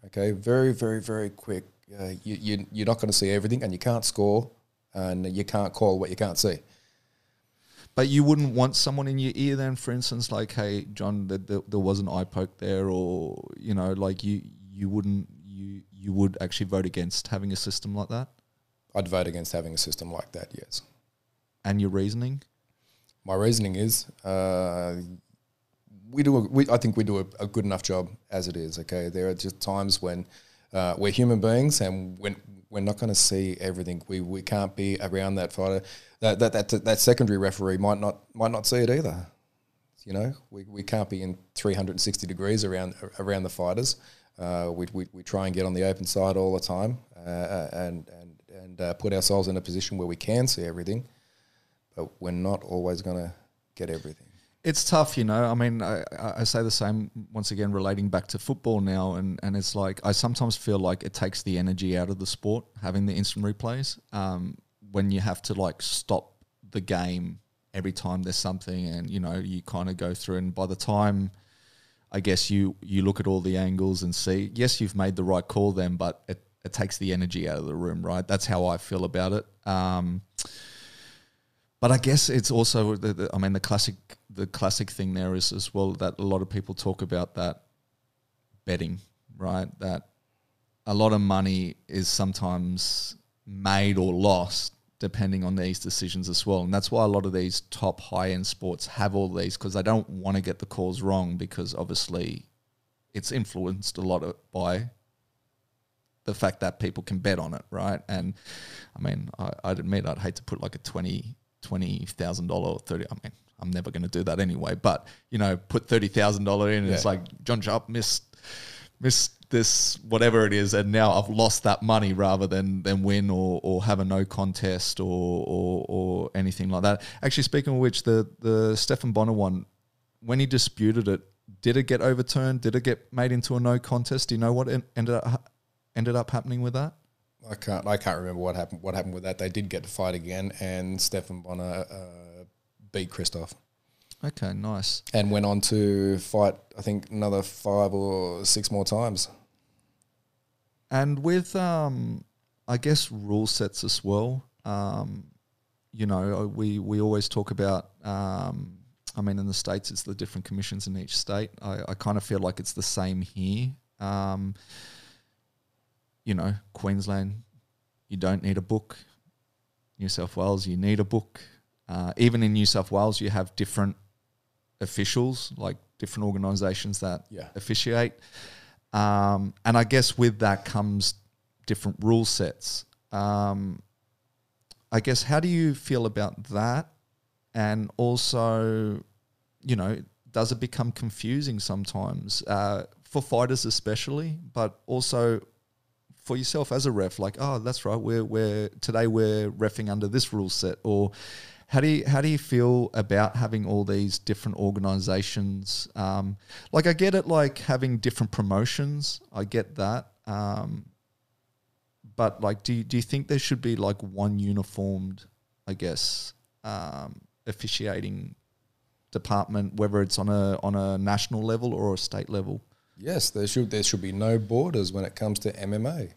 okay? Very very very quick. Uh, you, you, you're not going to see everything and you can't score and you can't call what you can't see But you wouldn't want someone in your ear then, for instance, like, hey, John, there, was an eye poke there, or you know, like you you wouldn't you you would actually vote against having a system like that, i'd vote against having a system like that yes. And your reasoning. my reasoning is uh, we do a, we, I think we do a, a good enough job as it is okay? There are just times when uh, we're human beings and when we're not going to see everything. We, we can't be around that fighter that, that that that secondary referee might not might not see it either you know we, we can't be in 360 degrees around around the fighters uh, we, we, we try and get on the open side all the time uh, and and and uh, put ourselves in a position where we can see everything but we're not always going to get everything. It's tough, you know. I mean, I, I I say the same once again, relating back to football now, and, and it's like I sometimes feel like it takes the energy out of the sport having the instant replays. Um, when you have to like stop the game every time there's something, and you know you kind of go through, and by the time I guess you you look at all the angles and see, yes, you've made the right call then, but it it takes the energy out of the room, right? That's how I feel about it. Um, but I guess it's also the, the, I mean the classic the classic thing there is as well that a lot of people talk about that betting, right? That a lot of money is sometimes made or lost depending on these decisions as well. And that's why a lot of these top high end sports have all these because they don't want to get the calls wrong because obviously it's influenced a lot of, by the fact that people can bet on it, right? And I mean, I, would admit I'd hate to put like a twenty twenty thousand dollar or thirty. I mean, I'm never going to do that anyway. But you know, put thirty thousand dollar in, and it's like John Sharp missed missed this whatever it is, and now I've lost that money rather than than win or or have a no contest or or, or anything like that. Actually, speaking of which, the the Stephan Bonnar one, when he disputed it, did it get overturned? Did it get made into a no contest? Do you know what ended up ended up happening with that? I can't. I can't remember what happened. What happened with that? They did get to fight again, and Stephan Bonnar uh, beat Christoph. Okay, nice. And went on to fight. I think another five or six more times. And with, um, I guess, rule sets as well. Um, you know, we we always talk about. Um, I mean, in the states, it's the different commissions in each state. I, I kind of feel like it's the same here. Um, you know, Queensland, you don't need a book. New South Wales, you need a book. Uh, even in New South Wales, you have different officials, like different organisations that yeah. officiate. Um, and I guess with that comes different rule sets. Um, I guess how do you feel about that? And also, you know, does it become confusing sometimes uh, for fighters, especially, but also for yourself as a ref, like, oh, that's right, we're we're today we're refing under this rule set, or how do you how do you feel about having all these different organizations? Um, like, I get it, like having different promotions, I get that, um, but like, do you, do you think there should be like one uniformed, I guess, um, officiating department, whether it's on a on a national level or a state level? Yes, there should there should be no borders when it comes to MMA.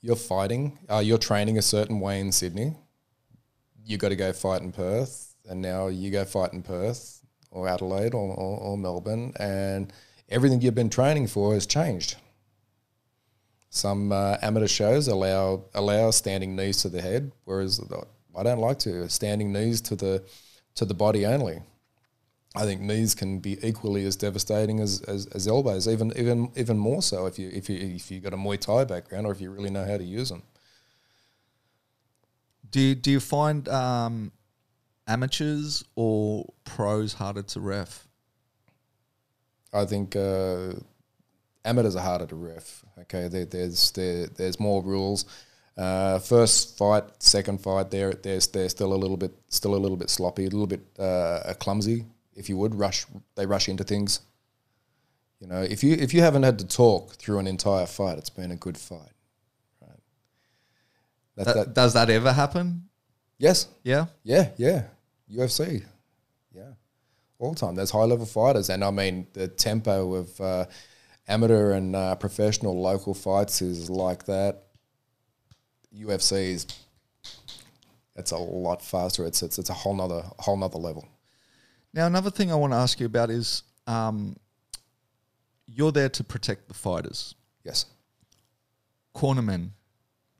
You're fighting, uh, you're training a certain way in Sydney. You got to go fight in Perth, and now you go fight in Perth or Adelaide or, or, or Melbourne, and everything you've been training for has changed. Some uh, amateur shows allow allow standing knees to the head, whereas I don't like to standing knees to the to the body only. I think knees can be equally as devastating as, as, as, elbows, even even even more so if you if you if you got a Muay Thai background or if you really know how to use them. Do you, do you find um, amateurs or pros harder to ref? I think uh, amateurs are harder to ref. Okay, there, there's there, there's more rules. Uh, first fight, second fight, they're, they're, they're still a little bit still a little bit sloppy, a little bit uh, clumsy if you would rush, they rush into things. You know, if you if you haven't had to talk through an entire fight, it's been a good fight? That, that, that, does that ever happen? Yes. Yeah. Yeah. Yeah. UFC. Yeah. All the time. There's high level fighters, and I mean the tempo of uh, amateur and uh, professional local fights is like that. UFC is. It's a lot faster. It's it's it's a whole nother whole nother level. Now, another thing I want to ask you about is um, you're there to protect the fighters. Yes. Cornermen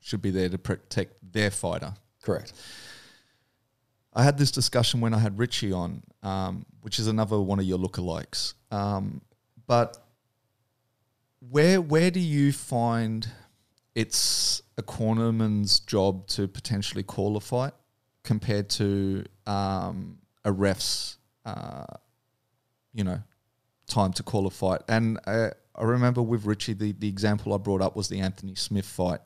should be there to protect their fighter. Correct. I had this discussion when I had Richie on, um, which is another one of your lookalikes. Um, but where where do you find it's a cornerman's job to potentially call a fight compared to um, a ref's uh, you know, time to call a fight. And uh, I remember with Richie, the, the example I brought up was the Anthony Smith fight.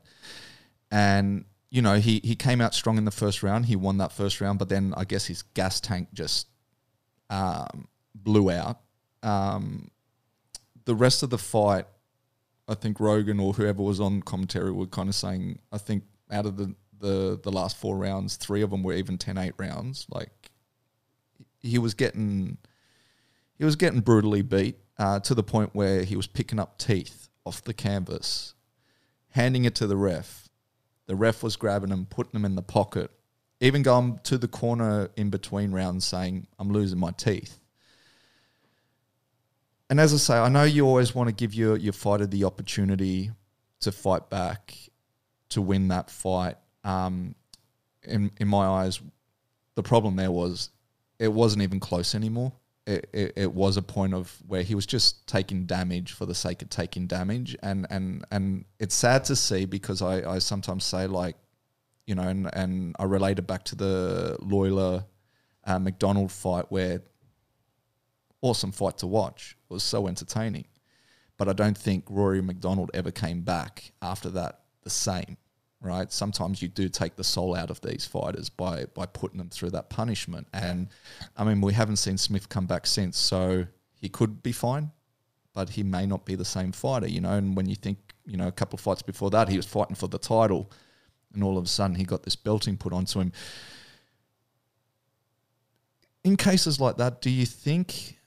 And, you know, he, he came out strong in the first round. He won that first round, but then I guess his gas tank just um, blew out. Um, the rest of the fight, I think Rogan or whoever was on commentary were kind of saying, I think out of the, the, the last four rounds, three of them were even 10 8 rounds. Like, he was getting he was getting brutally beat uh, to the point where he was picking up teeth off the canvas. handing it to the ref. The ref was grabbing him, putting him in the pocket, even going to the corner in between rounds saying, I'm losing my teeth. And as I say, I know you always want to give your, your fighter the opportunity to fight back, to win that fight. Um, in, in my eyes, the problem there was it wasn't even close anymore. It, it, it, was a point of where he was just taking damage for the sake of taking damage, and and and it's sad to see because I, I sometimes say like, you know, and and I relate it back to the Lawler uh, MacDonald fight where awesome fight to watch. It was so entertaining, but I don't think Rory MacDonald ever came back after that the same right? Sometimes you do take the soul out of these fighters by by putting them through that punishment. And I mean, we haven't seen Smith come back since, so he could be fine, but he may not be the same fighter, you know. And when you think, you know, a couple of fights before that, he was fighting for the title, and all of a sudden he got this belting put onto him. In cases like that, do you think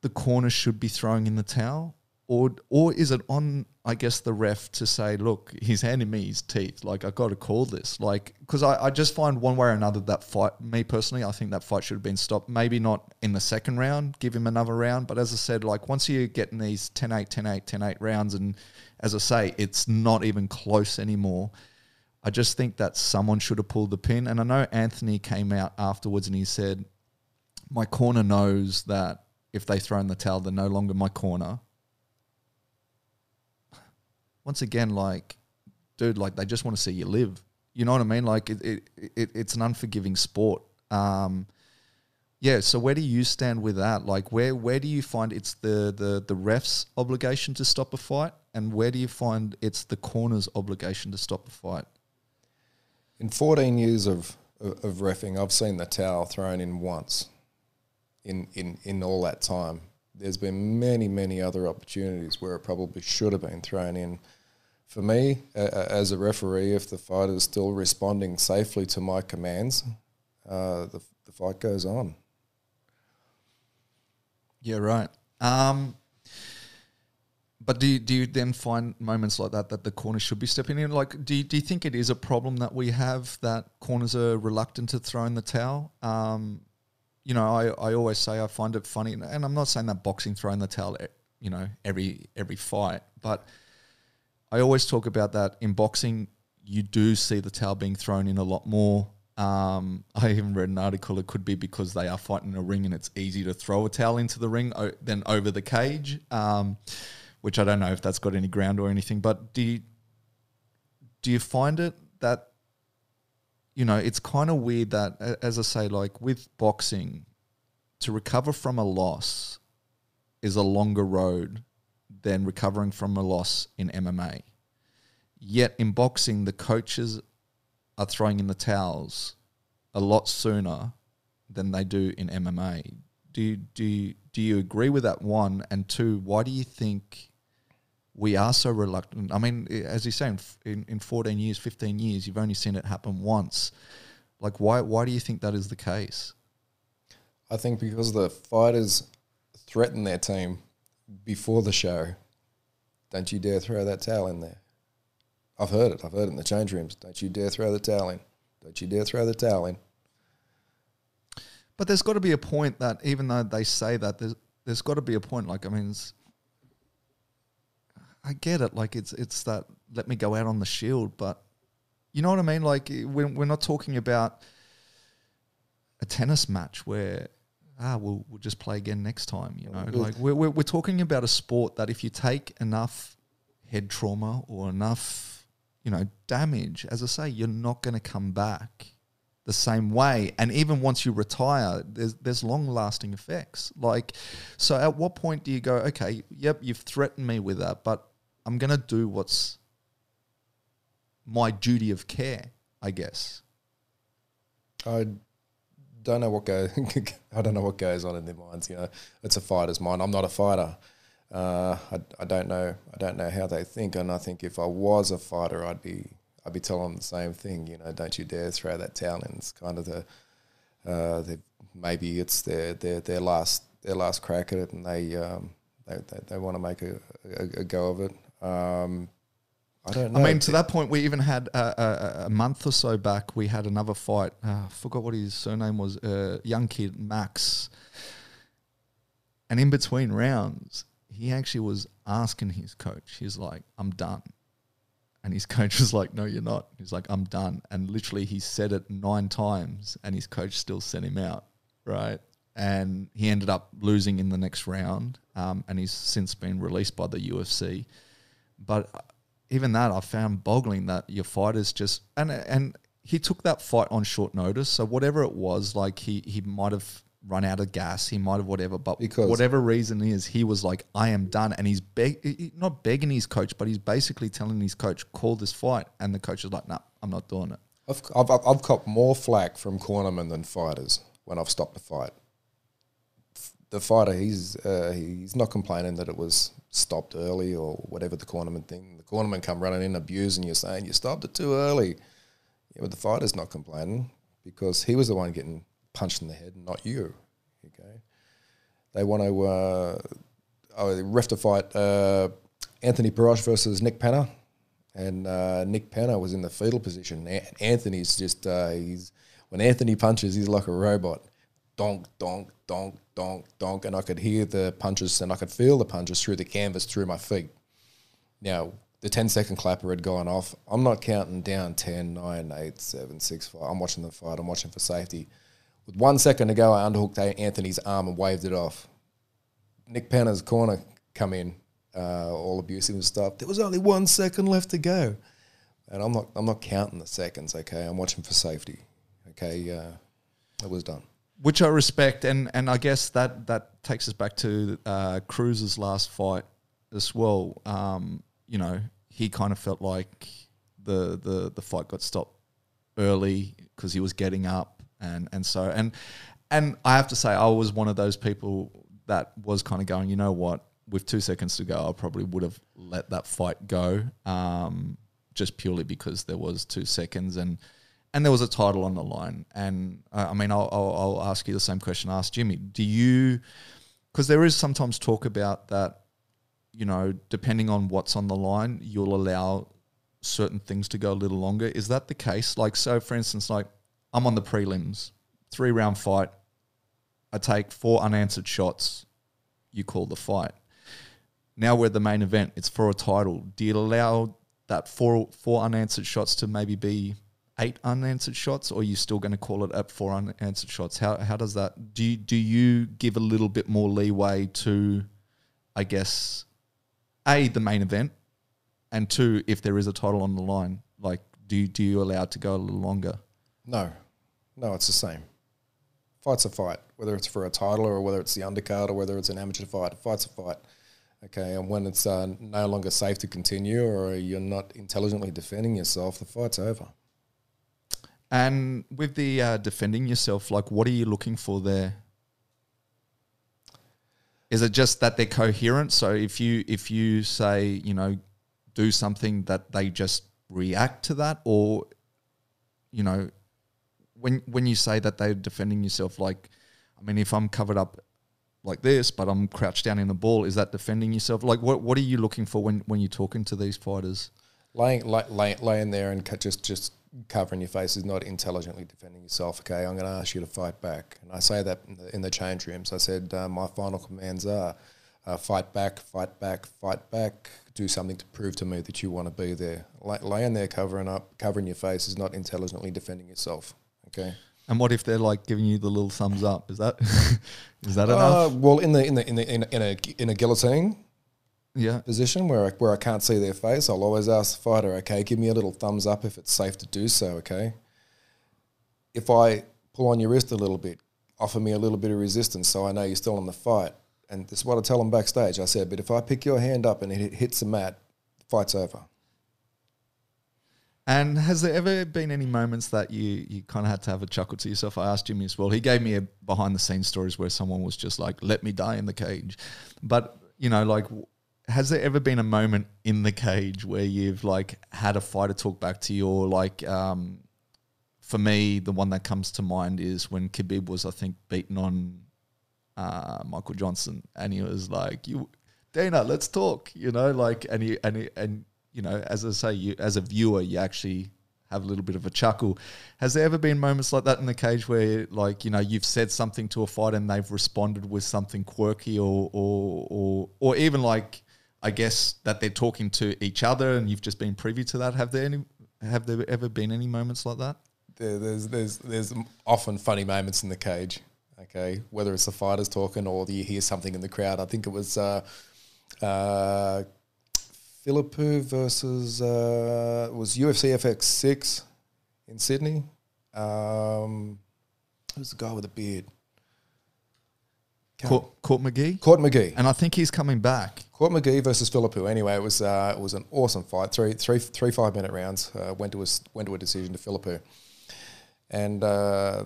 the corner should be throwing in the towel? or or is it on I guess the ref to say, look, he's handing me his teeth. Like I got to call this. Like because I, I just find one way or another that fight. Me personally, I think that fight should have been stopped. Maybe not in the second round. Give him another round. But as I said, like once you get in these 10-8, 10-8, 10-8 rounds, and as I say, it's not even close anymore. I just think that someone should have pulled the pin. And I know Anthony came out afterwards and he said, my corner knows that if they throw in the towel, they're no longer my corner once again, like, dude, like they just want to see you live. You know what I mean? Like, it, it, it it's an unforgiving sport. Um, yeah. So where do you stand with that? Like, where where do you find it's the the the ref's obligation to stop a fight, and where do you find it's the corner's obligation to stop a fight? In 14 years of of refing, I've seen the towel thrown in once. In in in all that time, there's been many many other opportunities where it probably should have been thrown in for me, uh, as a referee, if the fighter is still responding safely to my commands, uh, the, the fight goes on. Yeah, right. Um, but do you, do you then find moments like that that the corners should be stepping in? Like, do you, do you think it is a problem that we have that corners are reluctant to throw in the towel? Um, you know, I, I always say I find it funny, and I'm not saying that boxing throwing the towel, you know, every every fight, but – I always talk about that in boxing. You do see the towel being thrown in a lot more. Um, I even read an article. It could be because they are fighting in a ring and it's easy to throw a towel into the ring o- than over the cage. Um, which I don't know if that's got any ground or anything. But do you, do you find it that you know it's kind of weird that as I say, like with boxing, to recover from a loss is a longer road than recovering from a loss in MMA. Yet in boxing, the coaches are throwing in the towels a lot sooner than they do in MMA. Do you, do you, do you agree with that one? And two, why do you think we are so reluctant? I mean, as you say, in, in 14 years, 15 years, you've only seen it happen once. Like, why, why do you think that is the case? I think because the fighters threaten their team before the show, don't you dare throw that towel in there. I've heard it. I've heard it in the change rooms. Don't you dare throw the towel in. Don't you dare throw the towel in. But there's got to be a point that even though they say that, there's there's got to be a point. Like I mean, I get it. Like it's it's that let me go out on the shield, but you know what I mean. Like we're we're not talking about a tennis match where ah, we'll, we'll just play again next time. You know, like we're, we're, we're talking about a sport that if you take enough head trauma or enough, you know, damage, as I say, you're not going to come back the same way. And even once you retire, there's there's long lasting effects. Like, so at what point do you go, okay, yep, you've threatened me with that, but I'm going to do what's my duty of care, I guess. I don't know what goes. I don't know what goes on in their minds. You know, it's a fighter's mind. I'm not a fighter. Uh, I, I don't know. I don't know how they think. And I think if I was a fighter, I'd be I'd be telling them the same thing. You know, don't you dare throw that towel in. It's kind of the, uh, the maybe it's their, their their last their last crack at it, and they um, they, they, they want to make a, a, a, go of it. Um, I don't know. I mean, to that point, we even had a, a, a month or so back. We had another fight. Uh, I forgot what his surname was. Uh, young kid Max. And in between rounds, he actually was asking his coach. He's like, "I'm done," and his coach was like, "No, you're not." He's like, "I'm done," and literally he said it nine times, and his coach still sent him out. Right, and he ended up losing in the next round, um, and he's since been released by the UFC. But even that I found boggling that your fighters just and and he took that fight on short notice. So whatever it was, like he he might have run out of gas, he might have whatever, but Because- whatever reason is, he was like, I am done, and he's beg not begging his coach, but he's basically telling his coach, call this fight, and the coach is like, no, I'm not doing it. I've, I've, I've I've copped more flack from cornermen than fighters when I've stopped the fight. The fighter, he's uh, he's not complaining that it was stopped early or whatever the cornerman thing. The cornerman come running in abusing you, saying you stopped it too early. Yeah, but the fighter's not complaining because he was the one getting punched in the head, not you. Okay, they want to uh, oh, ref to fight uh, Anthony Perosh versus Nick Penner and uh, Nick Penner was in the fetal position. A- Anthony's just uh, he's when Anthony punches, he's like a robot. Donk, donk, donk, donk, donk, and I could hear the punches and I could feel the punches through the canvas through my feet. Now the 10 second clapper had gone off. I'm not counting down 10, 9, 8, 7, 6, 5. I'm watching the fight. I'm watching for safety. With one second to go, I underhooked Anthony's arm and waved it off. Nick Penner's corner come in, uh, all abusive and stuff. There was only one second left to go, and I'm not I'm not counting the seconds. Okay, I'm watching for safety. Okay, uh, it was done. Which I respect, and and I guess that that takes us back to uh, Cruz's last fight as well. Um, you know, he kind of felt like the the the fight got stopped early because he was getting up, and and so and and I have to say, I was one of those people that was kind of going, you know what, with two seconds to go, I probably would have let that fight go, um, just purely because there was two seconds and and there was a title on the line. And uh, I mean, I'll, I'll, I'll ask you the same question I Jimmy. Do you, because there is sometimes talk about that, you know, depending on what's on the line, you'll allow certain things to go a little longer. Is that the case? Like, so for instance, like I'm on the prelims, three round fight. I take four unanswered shots. You call the fight. Now we're the main event. It's for a title. Do you allow that four four unanswered shots to maybe be eight unanswered shots, or are you still going to call it at four unanswered shots? How how does that? Do you, do you give a little bit more leeway to, I guess, a the main event, and two if there is a title on the line? Like, do you, do you allow it to go a little longer? No, no, it's the same. Fight's a fight, whether it's for a title or whether it's the undercard or whether it's an amateur fight. Fight's a fight. Okay, and when it's uh, no longer safe to continue or you're not intelligently defending yourself, the fight's over. And with the uh, defending yourself, like, what are you looking for there? Is it just that they're coherent? So if you if you say you know do something that they just react to that, or you know when when you say that they're defending yourself, like I mean, if I'm covered up like this, but I'm crouched down in the ball, is that defending yourself? Like, what what are you looking for when when you're talking to these fighters? Laying, lay, lay, laying there and just just covering your face is not intelligently defending yourself. Okay, I'm going to ask you to fight back, and I say that in the, in the change rooms. I said uh, my final commands are uh, fight back, fight back, fight back. Do something to prove to me that you want to be there. Lay, laying there covering up, covering your face is not intelligently defending yourself. Okay. And what if they're like giving you the little thumbs up? Is that is that Uh, enough? well, in the in the in the in a, in a, in a guillotine Yeah. position where I, where I can't see their face, I'll always ask the fighter, okay, give me a little thumbs up if it's safe to do so, okay? If I pull on your wrist a little bit, offer me a little bit of resistance so I know you're still in the fight. And this is what I tell them backstage. I said, but if I pick your hand up and it hits the mat, the fight's over. And has there ever been any moments that you you kind of had to have a chuckle to yourself? I asked Jimmy as well. He gave me a behind the scenes stories where someone was just like, "Let me die in the cage," but you know, like, has there ever been a moment in the cage where you've like had a fighter talk back to you, or like, um, for me, the one that comes to mind is when Khabib was, I think, beaten on uh, Michael Johnson, and he was like, "You, Dana, let's talk," you know, like, and he and he, and you know, as I say, you as a viewer, you actually have a little bit of a chuckle. Has there ever been moments like that in the cage where, like, you know, you've said something to a fighter and they've responded with something quirky, or or or, or even like, I guess that they're talking to each other, and you've just been privy to that? Have there any? Have there ever been any moments like that? There, there's there's there's often funny moments in the cage. Okay, whether it's the fighters talking or you hear something in the crowd. I think it was. Uh, uh, Philippou versus uh, was UFC FX six in Sydney. Um, who's the guy with the beard? Court, Court McGee, Court McGee. and I think he's coming back. Court McGee versus Philippou. Anyway, it was uh, it was an awesome fight. Three three three five minute rounds. Uh, went to a went to a decision to Philippou, and uh,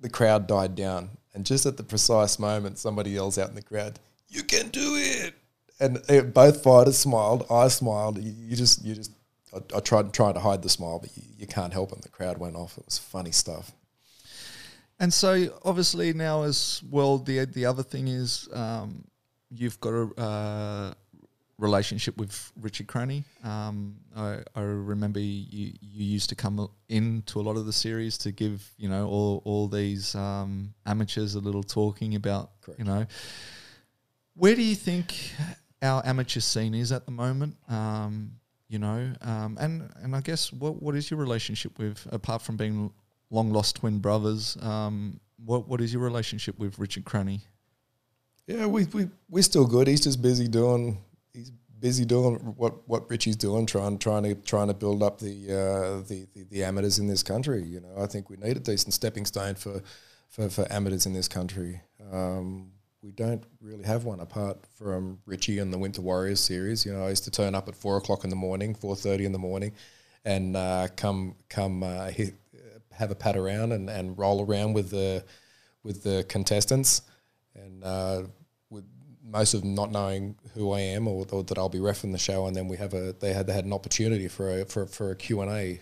the crowd died down. And just at the precise moment, somebody yells out in the crowd, "You can do it!" And uh, both fighters smiled. I smiled. You, you just you just I, I tried trying to hide the smile, but you, you can't help it. The crowd went off. It was funny stuff. And so, obviously, now as well, the the other thing is um, you've got a uh, relationship with Richard Croney. Um, I, I remember you you used to come into a lot of the series to give you know all all these um, amateurs a little talking about Correct. you know where do you think our amateur scene is at the moment? Um, you know, um, and and I guess what what is your relationship with apart from being long lost twin brothers? Um, what what is your relationship with Richard Cranny? Yeah, we we we're still good. He's just busy doing. He's busy doing what what Richie's doing, trying trying to trying to build up the uh, the, the the amateurs in this country. You know, I think we need a decent stepping stone for for, for amateurs in this country. Um, we don't really have one apart from Richie and the Winter Warriors series. You know, I used to turn up at four o'clock in the morning, four thirty in the morning, and uh, come come uh, hit, have a pat around and, and roll around with the with the contestants, and uh, with most of them not knowing who I am or, or that I'll be refing the show, and then we have a they had they had an opportunity for a for, for a Q and A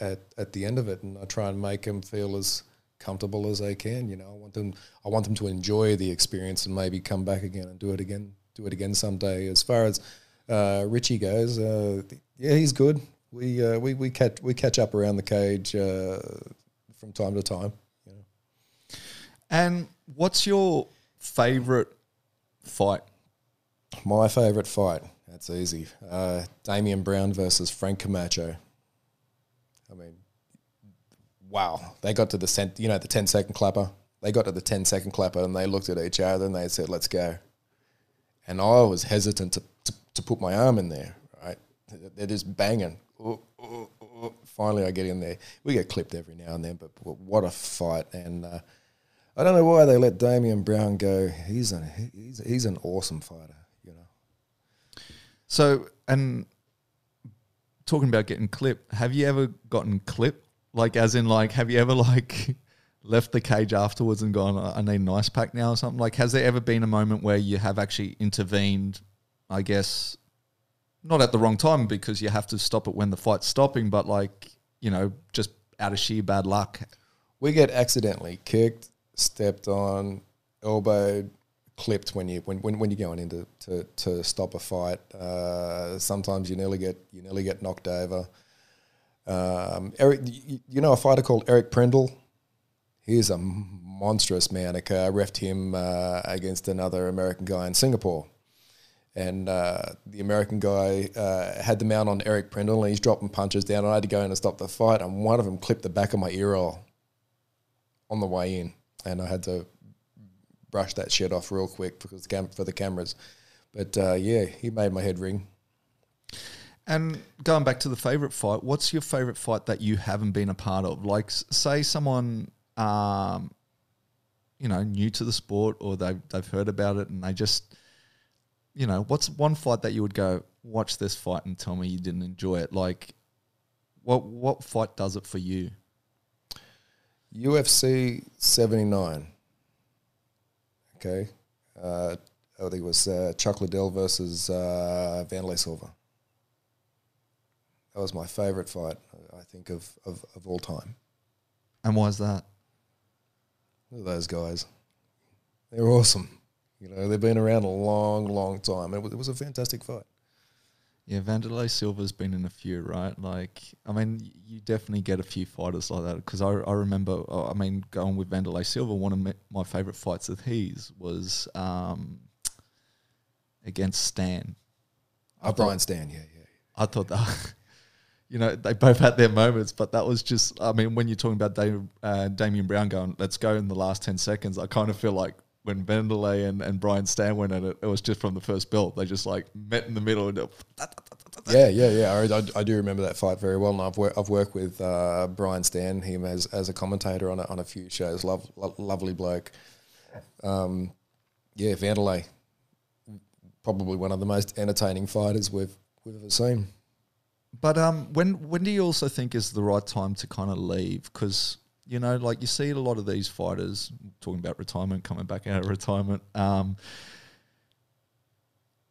at, at the end of it, and I try and make them feel as comfortable as they can. You know, I want them I want them to enjoy the experience and maybe come back again and do it again do it again someday. As far as uh, Richie goes, uh, yeah, he's good. We uh, we we catch we catch up around the cage uh, from time to time. You know. And what's your favorite fight? My favourite fight. That's easy. Uh, Damian Brown versus Frank Camacho. I mean, wow. They got to the cent, you know, the 10 second clapper. They got to the 10 second clapper and they looked at each other and they said, let's go. And I was hesitant to, to, to put my arm in there, right? They're just banging. Ooh, ooh, ooh. Finally, I get in there. We get clipped every now and then, but what a fight. And uh, I don't know why they let Damian Brown go. He's an, he's, he's an awesome fighter, you know. So, and talking about getting clipped, have you ever gotten clipped? Like, as in, like, have you ever like left the cage afterwards and gone, I need an ice pack now or something? Like, has there ever been a moment where you have actually intervened? I guess not at the wrong time because you have to stop it when the fight's stopping, but like, you know, just out of sheer bad luck. We get accidentally kicked, stepped on, elbowed, clipped when you when, when, when you're going in to, to, to stop a fight. Uh, sometimes you nearly get you nearly get knocked over. Um, Eric, you, you know a fighter called Eric Prindle. He's a monstrous man. I refed him uh, against another American guy in Singapore. And uh, the American guy uh, had the mount on Eric Prindle, and he's dropping punches down. And I had to go in and stop the fight, and one of them clipped the back of my ear on the way in, and I had to brush that shit off real quick because cam- for the cameras. But uh, yeah, he made my head ring. And going back to the favorite fight, what's your favorite fight that you haven't been a part of? Like, say someone, um, you know, new to the sport, or they've they've heard about it and they just, you know, what's one fight that you would go watch this fight and tell me you didn't enjoy it? Like, what what fight does it for you? UFC 79. Okay. Uh, I think it was uh, Chuck Liddell versus uh, Wanderlei Silva. That was my favorite fight, I think, of, of, of all time. And why is that? Look at those guys. They're awesome. You know, they've been around a long, long time. It was, it was a fantastic fight. Yeah, Wanderlei Silva's been in a few, right? Like, I mean, you definitely get a few fighters like that because I, I remember, uh, I mean, going with Wanderlei Silva, one of my favorite fights of his was um, against Stann. Oh, Brian Stann, yeah, yeah. I thought that, you know, they both had their moments, but that was just, I mean, when you're talking about Dave, uh, Damian Brown going, let's go in the last 10 seconds, I kind of feel like when Wanderlei and, and Brian Stann went at it, it was just from the first belt. They just like met in the middle and yeah, yeah, yeah. I, I, do remember that fight very well, and I've worked I've worked with uh, Brian Stann, him as as a commentator on a, on a few shows. Love, lo- lovely bloke. Um, yeah, Wanderlei, probably one of the most entertaining fighters we've we've ever seen. But um, when when do you also think is the right time to kind of leave? Because you know, like you see a lot of these fighters talking about retirement, coming back out of retirement. Um,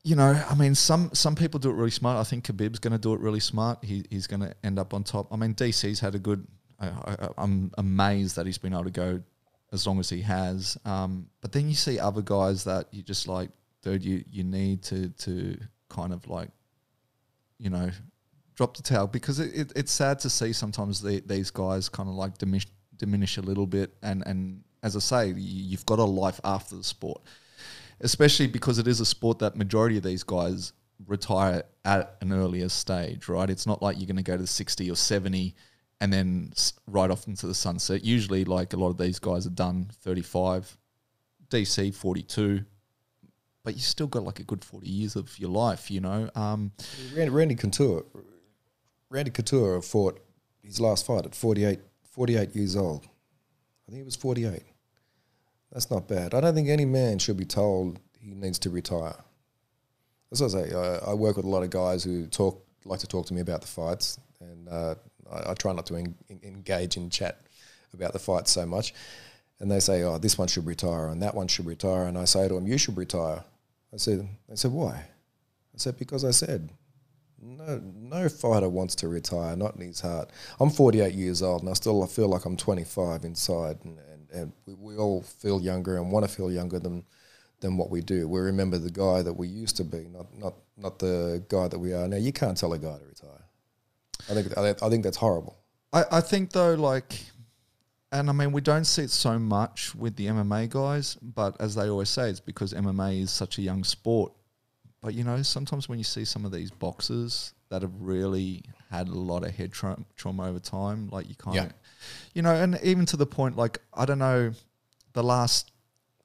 you know, I mean, some some people do it really smart. I think Khabib's going to do it really smart. He, he's going to end up on top. I mean, DC's had a good. I, am amazed that he's been able to go as long as he has. Um, but then you see other guys that you just like, dude, you you need to to kind of like, you know, drop the towel because it, it, it's sad to see sometimes the, these guys kind of like diminish diminish a little bit. And, and as I say, you've got a life after the sport, especially because it is a sport that majority of these guys retire at an earlier stage, right? It's not like you're going to go to 60 or 70 and then right off into the sunset. Usually, like a lot of these guys are done 35, DC 42, but you still got like a good 40 years of your life, you know. Um, Randy, Randy Couture, Randy Couture fought his last fight at 48 48 years old. I think he was 48. That's not bad. I don't think any man should be told he needs to retire. As I say, I, I work with a lot of guys who talk like to talk to me about the fights, and uh, I, I, try not to en- engage in chat about the fights so much. And they say, "Oh, this one should retire, and that one should retire." And I say to them, "You should retire." I said, "They said why?" I said, "Because I said." No no fighter wants to retire, not in his heart. I'm 48 years old, and I still feel like I'm 25 inside, and, and, and we, we, all feel younger and want to feel younger than than what we do. We remember the guy that we used to be, not not not the guy that we are now. You can't tell a guy to retire. I think I, think that's horrible. I, I think though, like, and I mean, we don't see it so much with the MMA guys, but as they always say, it's because MMA is such a young sport but you know, sometimes when you see some of these boxers that have really had a lot of head tra- trauma over time, like you kind of, yeah. you know, and even to the point, like I don't know, the last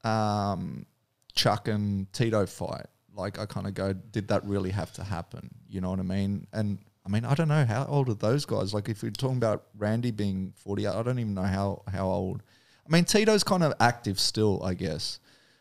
um, Chuck and Tito fight, like I kind of go, did that really have to happen? You know what I mean? And I mean, I don't know how old are those guys. Like if you're talking about Randy being 40, I don't even know how how old. I mean, Tito's kind of active still, I guess.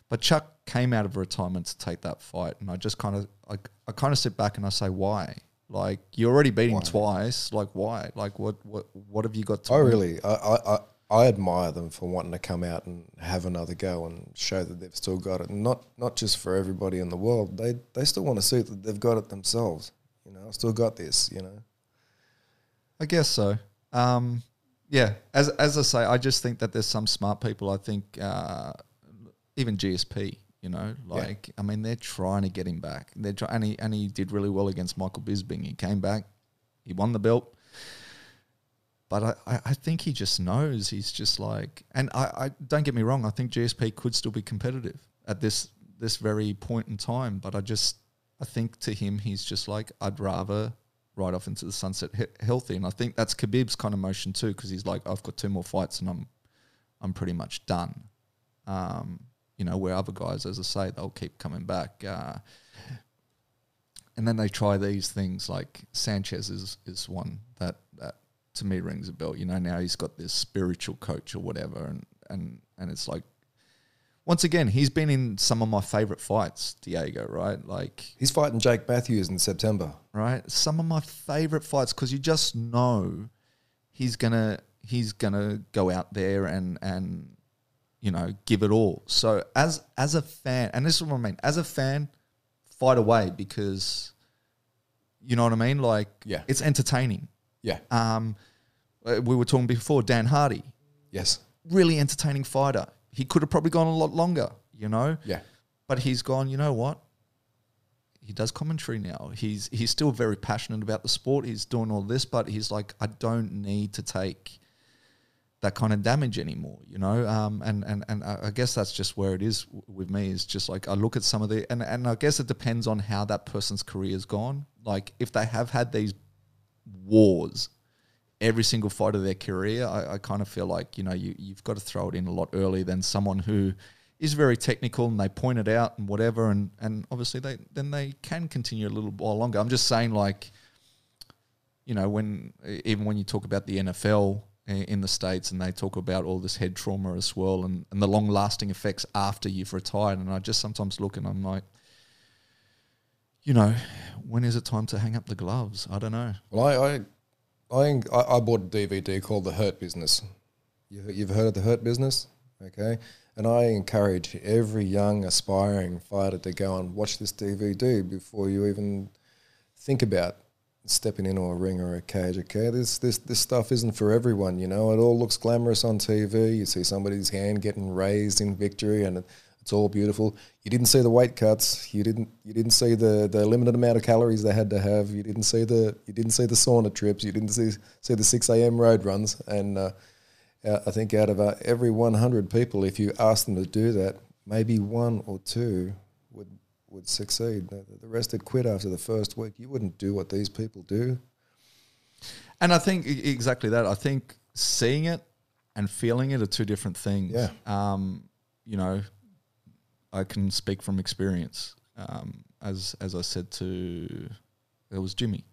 But Chuck came out of retirement to take that fight, and I just kind of I, I kind of sit back and I say, why? Like you already beat him twice. Like why? Like what what what have you got to? Do? I really I, I I admire them for wanting to come out and have another go and show that they've still got it. And not not just for everybody in the world. They they still want to see that they've got it themselves. You know, I still got this. You know. I guess so. Um, yeah, as as I say, I just think that there's some smart people. I think uh, even GSP, you know, like yeah. I mean, they're trying to get him back. They're trying, and he and he did really well against Michael Bisping. He came back, he won the belt. But I, I think he just knows he's just like, and I, I don't get me wrong. I think GSP could still be competitive at this this very point in time. But I just I think to him he's just like I'd rather ride off into the sunset he- healthy, and I think that's Khabib's kind of motion too because he's like I've got two more fights and I'm I'm pretty much done. Um, you know, where other guys, as I say, they'll keep coming back. Uh, and then they try these things like Sanchez is, is one that, that to me rings a bell. You know, now he's got this spiritual coach or whatever. And, and, and it's like, once again, he's been in some of my favorite fights, Diego, right? Like he's fighting Jake Matthews in September, right? Some of my favorite fights because you just know he's gonna he's gonna go out there and and you know, give it all. So as as a fan, and this is what I mean, as a fan, fight away because you know what I mean? Like yeah. it's entertaining. Yeah. Um uh, we were talking before, Dan Hardy. Yes. Really entertaining fighter. He could have probably gone a lot longer, you know? Yeah. But he's gone, you know what? He does commentary now. He's he's still very passionate about the sport. He's doing all this, but he's like, I don't need to take that kind of damage anymore, you know. Um, and and and I guess that's just where it is with me. Is just like I look at some of the and and I guess it depends on how that person's career's gone. Like if they have had these wars every single fight of their career, I, I kind of feel like you know you you've got to throw it in a lot earlier than someone who is very technical and they point it out and whatever and and obviously they then they can continue a little while longer. I'm just saying like you know when even when you talk about the NFL in the states and they talk about all this head trauma as well and, and the long lasting effects after you've retired. And I just sometimes look and I'm like you know when is it time to hang up the gloves? I don't know. Well I I I, I bought a DVD called The Hurt Business. You, you've heard of The Hurt Business? Okay. And I encourage every young aspiring fighter to go and watch this DVD before you even think about stepping into a ring or a cage. Okay, this this this stuff isn't for everyone. You know, it all looks glamorous on TV. You see somebody's hand getting raised in victory, and it's all beautiful. You didn't see the weight cuts. You didn't you didn't see the the limited amount of calories they had to have. You didn't see the you didn't see the sauna trips. You didn't see see the six a.m. road runs. And uh, I think out of uh, every one hundred people, if you ask them to do that, maybe one or two would succeed. The rest had quit after the first week. You wouldn't do what these people do. And I think exactly that. I think seeing it and feeling it are two different things. Yeah. Um, you know, I can speak from experience. Um, as as I said to, it was Jimmy.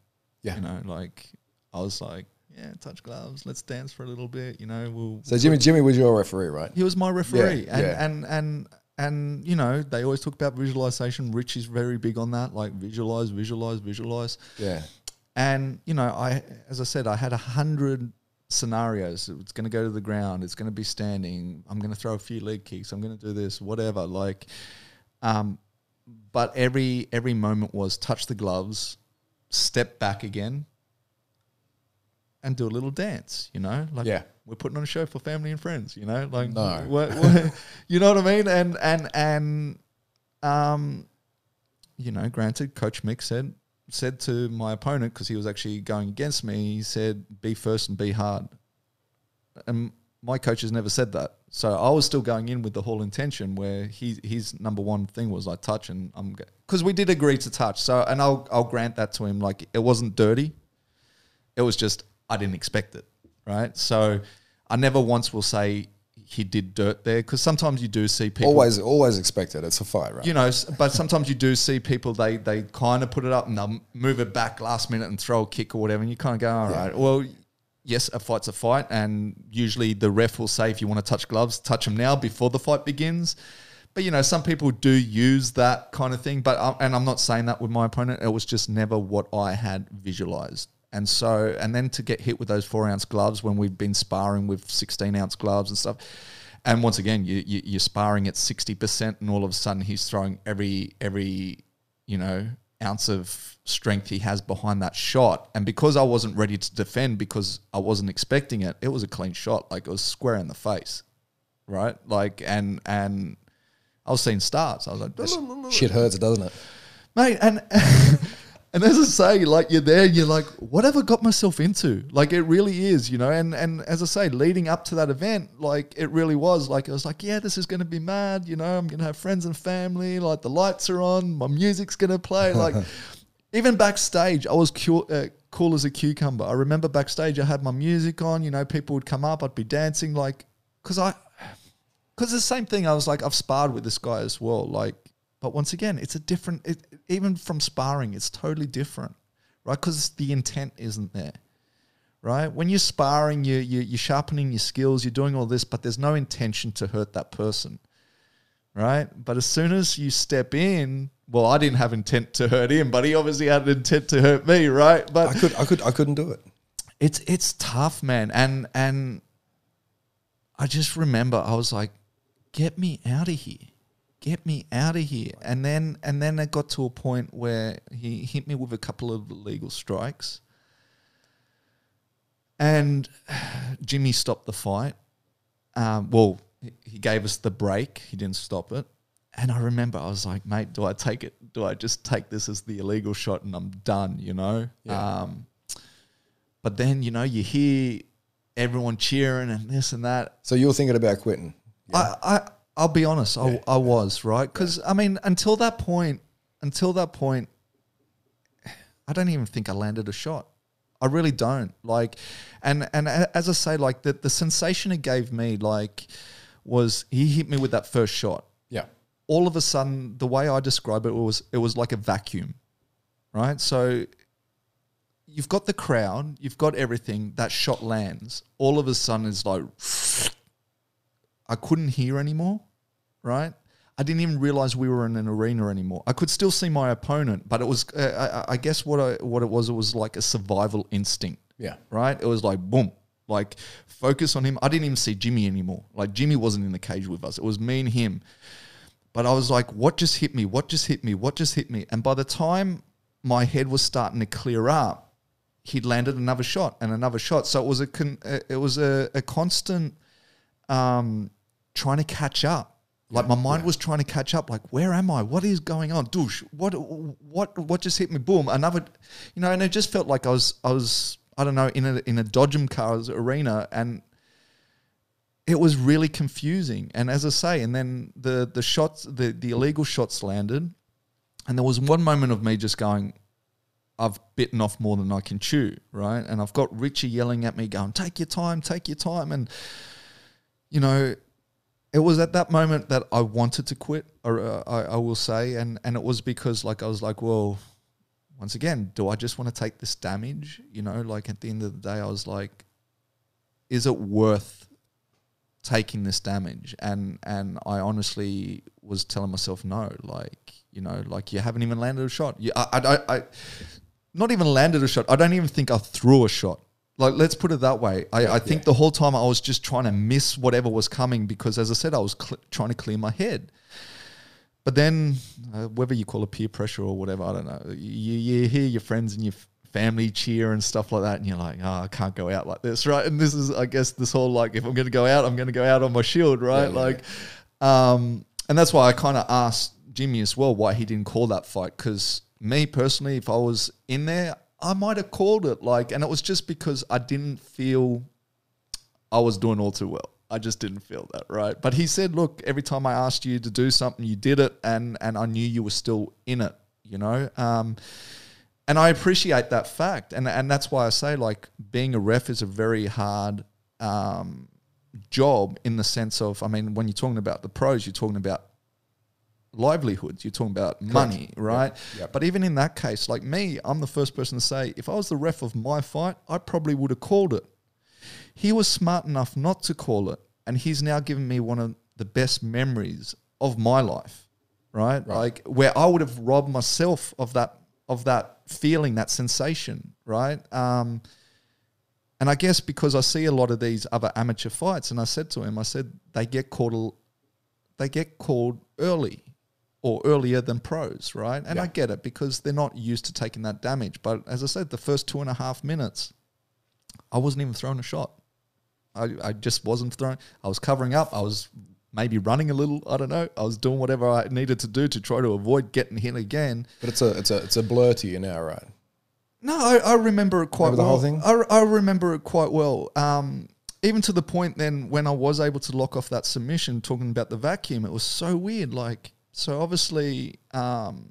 Yeah. You know, like I was like, yeah, touch gloves. Let's dance for a little bit. You know, we'll. So Jimmy, Jimmy was your referee, right? He was my referee, Yeah, and, yeah. and and and you know they always talk about visualization. Rich is very big on that, like visualize, visualize, visualize. Yeah. And you know, I as I said, I had a hundred scenarios. It's going to go to the ground. It's going to be standing. I'm going to throw a few leg kicks. I'm going to do this, whatever. Like, um, but every every moment was touch the gloves, step back again, and do a little dance. You know, like Yeah. We're putting on a show for family and friends. You know, like No. what- what- you know what I mean? And and and um, you know, granted, Coach Mick said said to my opponent because he was actually going against me. He said, "Be first and be hard." And my coach has never said that, so I was still going in with the whole intention where he his number one thing was I touch and I'm because we did agree to touch. So and I'll I'll grant that to him. Like it wasn't dirty. It was just I didn't expect it, right? So I never once will say he did dirt there because sometimes you do see people Always, always expected. It's a fight, right? you know, but sometimes you do see people they they kind of put it up and they'll move it back last minute and throw a kick or whatever, and you kind of go, all right, well, yes, a fight's a fight, and usually the ref will say if you want to touch gloves, touch them now before the fight begins. But you know, some people do use that kind of thing. But um, and I'm not saying that with my opponent. It was just never what I had visualized. And so, and then to get hit with those four ounce gloves when we've been sparring with 16 ounce gloves and stuff. And once again, you, you, you're sparring at 60%, and all of a sudden he's throwing every, every, you know, ounce of strength he has behind that shot. And because I wasn't ready to defend because I wasn't expecting it, it was a clean shot. Like it was square in the face. Right. Like, and, and, I was seeing stars. I was like, Shit hurts, doesn't it? mate, and and as I say, like you're there, you're like, what have I got myself into? Like it really is, you know. And and as I say, leading up to that event, like it really was. Like I was like, yeah, this is going to be mad. You know, I'm going to have friends and family. Like the lights are on, my music's going to play. Like even backstage, I was cool, uh, cool as a cucumber. I remember backstage, I had my music on. You know, people would come up, I'd be dancing, like because I because the same thing. I was like, I've sparred with this guy as well. Like, but once again, it's a different. It, even from sparring, it's totally different, right? Because the intent isn't there, right? When you're sparring, you, you you're sharpening your skills, you're doing all this, but there's no intention to hurt that person, right? But as soon as you step in, well, I didn't have intent to hurt him, but he obviously had an intent to hurt me, right? But I could, I could, I couldn't do it. it's it's tough, man. And and I just remember I was like, get me out of here. Get me out of here. And then and then it got to a point where he hit me with a couple of legal strikes. And Jimmy stopped the fight. Um, well, he- gave us the break. He didn't stop it. and I remember I was like, mate, do I take it? Do I just take this as the illegal shot and I'm done? You know. Yeah. Um, but then you know you hear everyone cheering and this and that. So you were thinking about quitting? I, I I'll be honest, I, I was right because I mean until that point, until that point, I don't even think I landed a shot. I really don't like, and and as I say, like the the sensation it gave me, like, was he hit me with that first shot. Yeah. All of a sudden, the way I describe it was it was like a vacuum, right? So you've got the crowd, you've got everything. That shot lands. All of a sudden, it's like I couldn't hear anymore, right? I didn't even realize we were in an arena anymore. I could still see my opponent, but it was, uh, I, I guess, what I, what it was, it was like a survival instinct, Yeah. right? It was like boom, like focus on him. I didn't even see Jimmy anymore. Like Jimmy wasn't in the cage with us. It was me and him. But I was like, what just hit me? What just hit me? What just hit me? And by the time my head was starting to clear up, he'd landed another shot and another shot. So it was a con- uh, it was a, a constant um, trying to catch up. Like my mind was trying to catch up. Like, where am I? What is going on? Douche. What? What? What just hit me? Boom. Another. You know, and it just felt like I was. I was. I don't know. In a in a Dodgem cars arena, and it was really confusing. And as I say, and then the the shots, the the illegal shots landed, and there was one moment of me just going, I've bitten off more than I can chew, right? And I've got Richie yelling at me, going, "Take your time, take your time," and you know, it was at that moment that I wanted to quit, or uh, I, I will say, and and it was because like I was like, well, once again, do I just want to take this damage? You know, like at the end of the day, I was like, is it worth taking this damage? And and I honestly was telling myself no, like you know, like you haven't even landed a shot. You, I, I, I, I not even landed a shot. I don't even think I threw a shot. Like, let's put it that way. I, I think the whole time I was just trying to miss whatever was coming because, as I said, I was cl- trying to clear my head. But then, uh, whether you call it peer pressure or whatever, I don't know. You, you hear your friends and your f- family cheer and stuff like that, and you're like, oh, I can't go out like this, right? And this is, I guess, this whole like, if I'm going to go out, I'm going to go out on my shield, right? Yeah, yeah, like, um, and that's why I kind of asked Jimmy as well why he didn't call that fight because me personally, if I was in there, I might have called it. Like, and it was just because I didn't feel I was doing all too well. I just didn't feel that right. But he said, "Look, every time I asked you to do something, you did it, and and I knew you were still in it." You know, um, and I appreciate that fact, and and that's why I say like being a ref is a very hard um, job in the sense of, I mean, when you're talking about the pros, you're talking about livelihoods. You're talking about money, right? Yep. But even in that case, like me, I'm the first person to say, if I was the ref of my fight, I probably would have called it. He was smart enough not to call it, and he's now given me one of the best memories of my life, right? Like where I would have robbed myself of that of that feeling, that sensation, right? Um, and I guess because I see a lot of these other amateur fights, and I said to him, I said they get called, they get called early, or earlier than pros, right? And I get it because they're not used to taking that damage. But as I said, the first two and a half minutes, I wasn't even throwing a shot. I, I just wasn't throwing. I was covering up. I was maybe running a little. I don't know. I was doing whatever I needed to do to try to avoid getting hit again. But it's a it's a it's a blur to you now, right? No, I, I remember it quite Remember the well. whole thing? I, I remember it quite well. Um, even to the point then when I was able to lock off that submission, talking about the vacuum, it was so weird. Like, so obviously, um,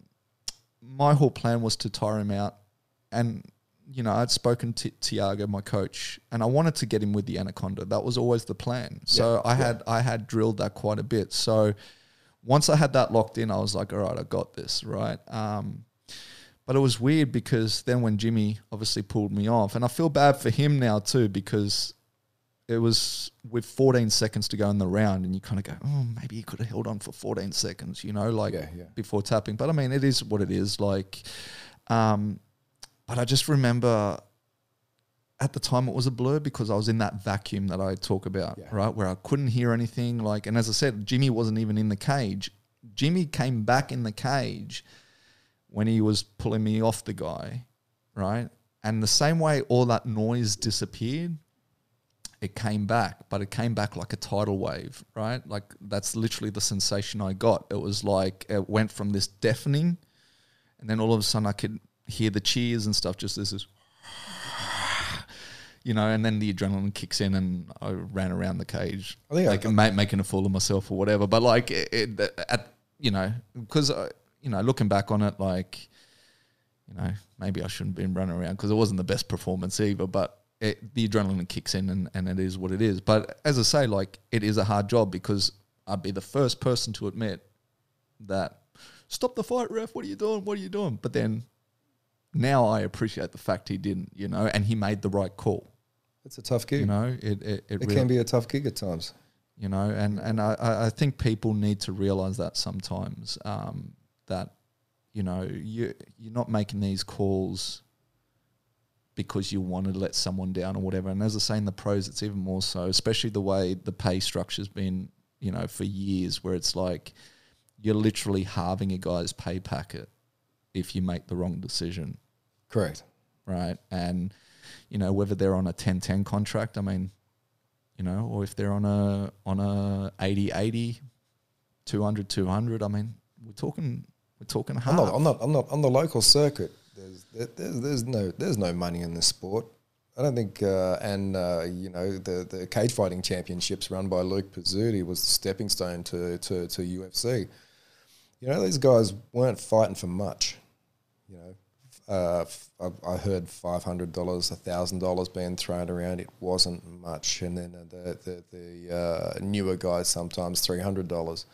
my whole plan was to tire him out, and you know, I'd spoken to Tiago, my coach, and I wanted to get him with the anaconda. That was always the plan. So I had I had drilled that quite a bit. So once I had that locked in, I was like, all right, I got this, right? Um, but it was weird because then when Jimmy obviously pulled me off, and I feel bad for him now too because it was with 14 seconds to go in the round, and you kind of go, oh, maybe he could have held on for 14 seconds, you know, like Yeah, yeah. before tapping. But I mean, it is what it is. Like, um, but I just remember at the time it was a blur because I was in that vacuum that I talk about, Yeah. right? Where I couldn't hear anything. Like, and as I said, Jimmy wasn't even in the cage. Jimmy came back in the cage when he was pulling me off the guy, right? And the same way all that noise disappeared, it came back, but it came back like a tidal wave, right? Like that's literally the sensation I got. It was like it went from this deafening, and then all of a sudden I could hear the cheers and stuff. Just this is, you know, and then the adrenaline kicks in, and I ran around the cage, I think I- like ma- making a fool of myself or whatever. But like it, it, at you know, because you know, looking back on it, like you know, maybe I shouldn't have been running around because it wasn't the best performance either. But it, the adrenaline kicks in, and, and it is what it is. But as I say, like it is a hard job because I'd be the first person to admit that stop the fight, ref. What are you doing? What are you doing? But then now I appreciate the fact he didn't, you know, and he made the right call. It's a tough gig. You know, it it, it, it really, can be a tough gig at times. you know, and and I- I, I think people need to realize that sometimes um, that you know you you're not making these calls because you want to let someone down or whatever. And as I say in the pros, it's even more so, especially the way the pay structure's been, you know, for years, where it's like you're literally halving a guy's pay packet if you make the wrong decision Correct. right? And you know whether they're on a 10-10 contract, I mean, you know, or if they're on a on a 80-80, 200-200, I mean, we're talking we're talking I'm not, I'm not. I'm not on the local circuit. There's, there's, there's no, there's no money in this sport. I don't think, uh, and uh, you know, the the cage fighting championships run by Luke Pezzutti was the stepping stone to, to to UFC. You know, these guys weren't fighting for much. You know, uh, I, I heard five hundred dollars, thousand dollars being thrown around. It wasn't much, and then the the, the uh, newer guys sometimes three hundred dollars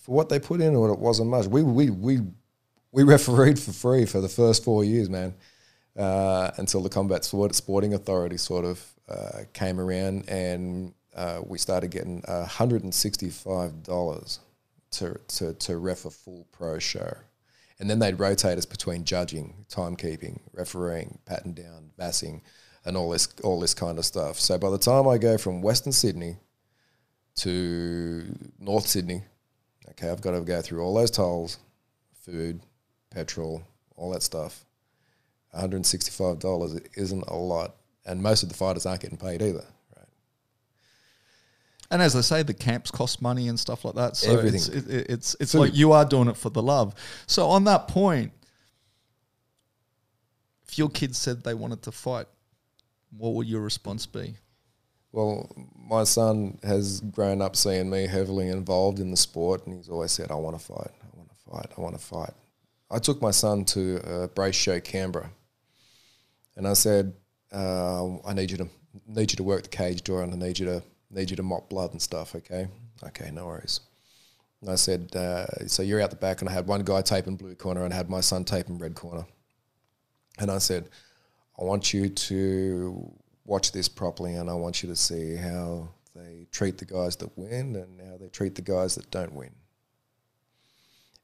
for what they put into it. It wasn't much. We we we we refereed for free for the first four years, man, uh, until the Combat Sport, Sporting Authority sort of uh, came around and uh, we started getting hundred and sixty-five dollars to, to to ref a full pro show, and then they'd rotate us between judging, timekeeping, refereeing, patting down, bassing, and all this all this kind of stuff. So by the time I go from Western Sydney to North Sydney, okay, I've got to go through all those tolls, food, petrol, all that stuff. $165 isn't a lot. And most of the fighters aren't getting paid either. Right. and as I say, the camps cost money and stuff like that. So Everything. it's it, it- it's it's Food. like you are doing it for the love. So on that point, if your kids said they wanted to fight, what would your response be? Well, my son has grown up seeing me heavily involved in the sport, and he's always said, I want to fight, I want to fight, I want to fight. I took my son to uh, Brace Show Canberra, and I said, uh, I need you to need you to work the cage door, and I need you to need you to mop blood and stuff. Okay, okay, no worries. And I said, uh, so you're out the back, and I had one guy taping blue corner, and I had my son taping red corner. And I said, I want you to watch this properly, and I want you to see how they treat the guys that win and how they treat the guys that don't win.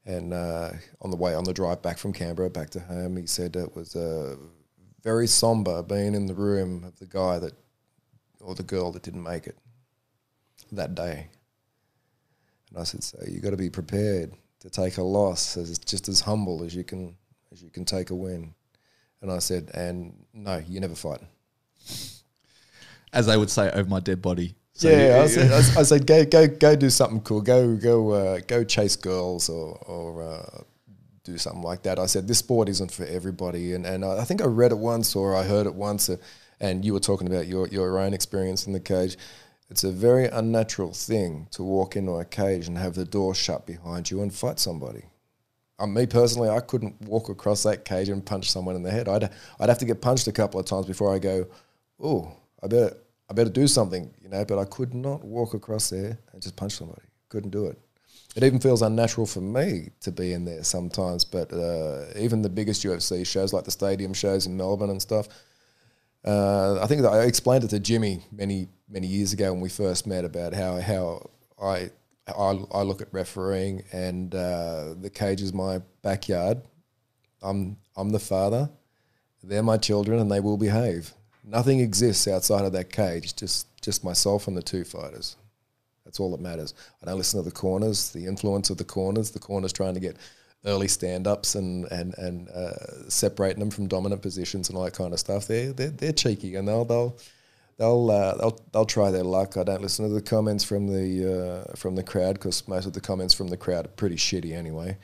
And uh, on the way, on the drive back from Canberra back to home, he said it was uh, very somber being in the room of the guy that, or the girl that didn't make it that day. And I said, so you got to be prepared to take a loss as just as humble as you can as you can take a win. And I said, and no, you never fight. As they would say, over my dead body. So yeah, you- I said, I said, go, go, go, do something cool. Go, go, uh, go, chase girls or, or uh, do something like that. I said, this sport isn't for everybody, and and I think I read it once or I heard it once, uh, and you were talking about your your own experience in the cage. It's a very unnatural thing to walk into a cage and have the door shut behind you and fight somebody. Um, me personally, I couldn't walk across that cage and punch someone in the head. I'd I'd have to get punched a couple of times before I go, oh, I better I better do something, you know. But I could not walk across there and just punch somebody. Couldn't do it. It even feels unnatural for me to be in there sometimes. But uh, even the biggest UFC shows, like the stadium shows in Melbourne and stuff, uh, I think I explained it to Jimmy many many years ago when we first met about how how I I, I look at refereeing and uh, the cage is my backyard. I'm I'm the father. They're my children, and they will behave. Nothing exists outside of that cage. Just just myself and the two fighters. That's all that matters. I don't listen to the corners, the influence of the corners. The corners trying to get early stand ups and and and uh, separating them from dominant positions and all that kind of stuff. They're they're, they're cheeky and they'll they'll they'll uh, they'll they'll try their luck. I don't listen to the comments from the uh, from the crowd because most of the comments from the crowd are pretty shitty anyway.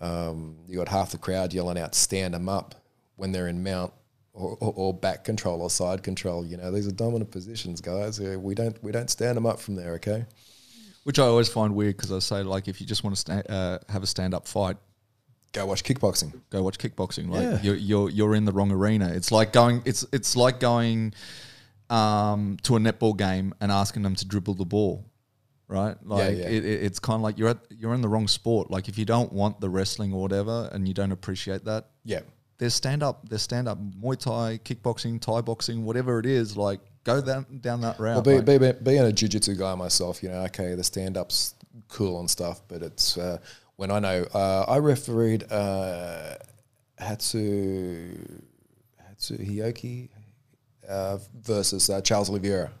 Um, you got half the crowd yelling out "stand them up" when they're in mount or, or, or back control or side control. You know, these are dominant positions, guys. Uh, We don't we don't stand them up from there. Okay. Which I always find weird because I say like if you just want to sta- uh, have a stand up fight, Go watch kickboxing. go watch kickboxing. Like Yeah. you're, you're you're in the wrong arena. It's like going. It's it's like going um, to a netball game and asking them to dribble the ball, right? Like yeah. It, it, it's kind of like you're at you're in the wrong sport. Like if you don't want the wrestling or whatever, and you don't appreciate that, Yeah. There's stand up, there's stand up Muay Thai, kickboxing, Thai boxing, whatever it is. Like go down down that route. Well, be, like- be, be, being a jiu-jitsu guy myself, you know, okay, the stand-up's cool and stuff, but it's uh, when I know uh, I refereed uh, Hatsu Hatsu Hioki uh, versus uh, Charles Oliveira.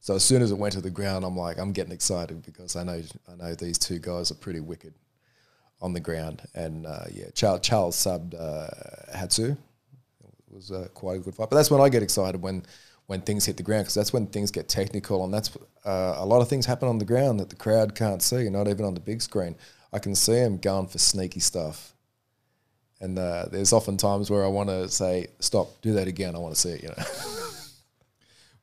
So as soon as it went to the ground, I'm like, I'm getting excited because I know I know these two guys are pretty wicked on the ground, and uh, yeah, Charles, Charles subbed uh, Hatsu it was uh, quite a good fight. But that's when I get excited when when things hit the ground because that's when things get technical and that's uh, a lot of things happen on the ground that the crowd can't see, not even on the big screen. I can see them going for sneaky stuff, and uh, there's often times where I want to say, "Stop, do that again. I want to see it." You know.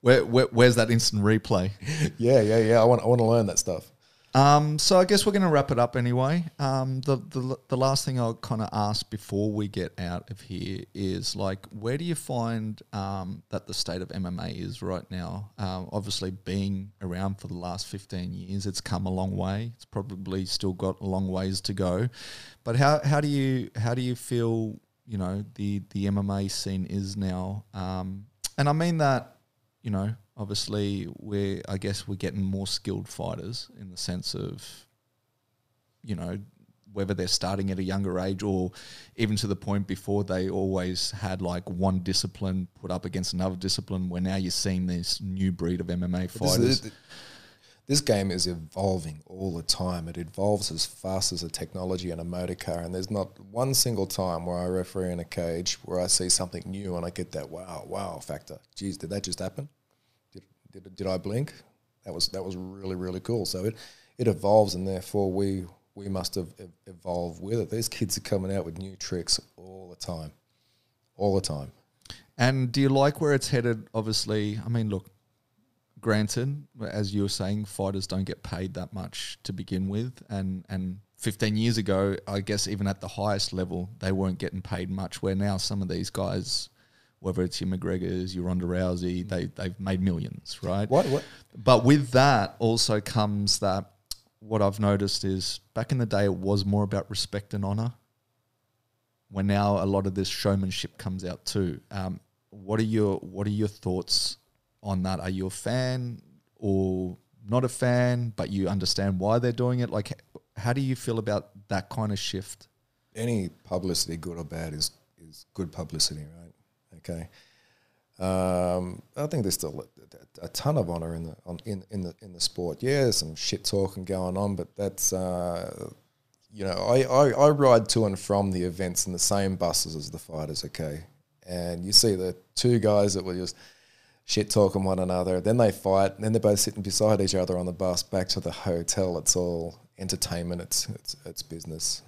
where, where where's that instant replay? yeah, yeah, yeah. I want I want to learn that stuff. Um, so I guess we're going to wrap it up anyway. Um, the, the the last thing I'll kind of ask before we get out of here is like, where do you find um, that the state of MMA is right now? Um, obviously, being around for the last fifteen years, it's come a long way. It's probably still got a long ways to go. But how, how do you how do you feel? You know, the the MMA scene is now, um, and I mean that you know, obviously we're I guess we're getting more skilled fighters in the sense of, you know, whether they're starting at a younger age or even to the point before they always had like one discipline put up against another discipline where now you're seeing this new breed of MMA fighters. is- this game is evolving all the time. It evolves as fast as a technology and a motor car, and there's not one single time where I referee in a cage where I see something new and I get that wow, wow factor. Geez, did that just happen? Did, did, I blink? That was that was really really cool. So it it evolves, and therefore we we must have evolved with it. These kids are coming out with new tricks all the time, all the time. And do you like where it's headed? Obviously, I mean, look, granted, as you were saying, fighters don't get paid that much to begin with, and and 15 years ago, I guess even at the highest level, they weren't getting paid much. Where now some of these guys, whether it's your McGregor's, your Ronda Rousey, they they've made millions, right? What what? But with that also comes that what I've noticed is back in the day it was more about respect and honor. When now a lot of this showmanship comes out too. Um, what are your what are your thoughts on that? Are you a fan or not a fan, but you understand why they're doing it? Like, how do you feel about that kind of shift? any publicity, good or bad, is is good publicity, right? Okay. Um, I think there's still a, a ton of honor in the on, in in the in the sport. Yeah, some shit talking going on, but that's uh, you know, I, I I ride to and from the events in the same buses as the fighters. Okay, and you see the two guys that were just shit talking one another. Then they fight, and then they're both sitting beside each other on the bus back to the hotel. It's all entertainment. It's it's it's business.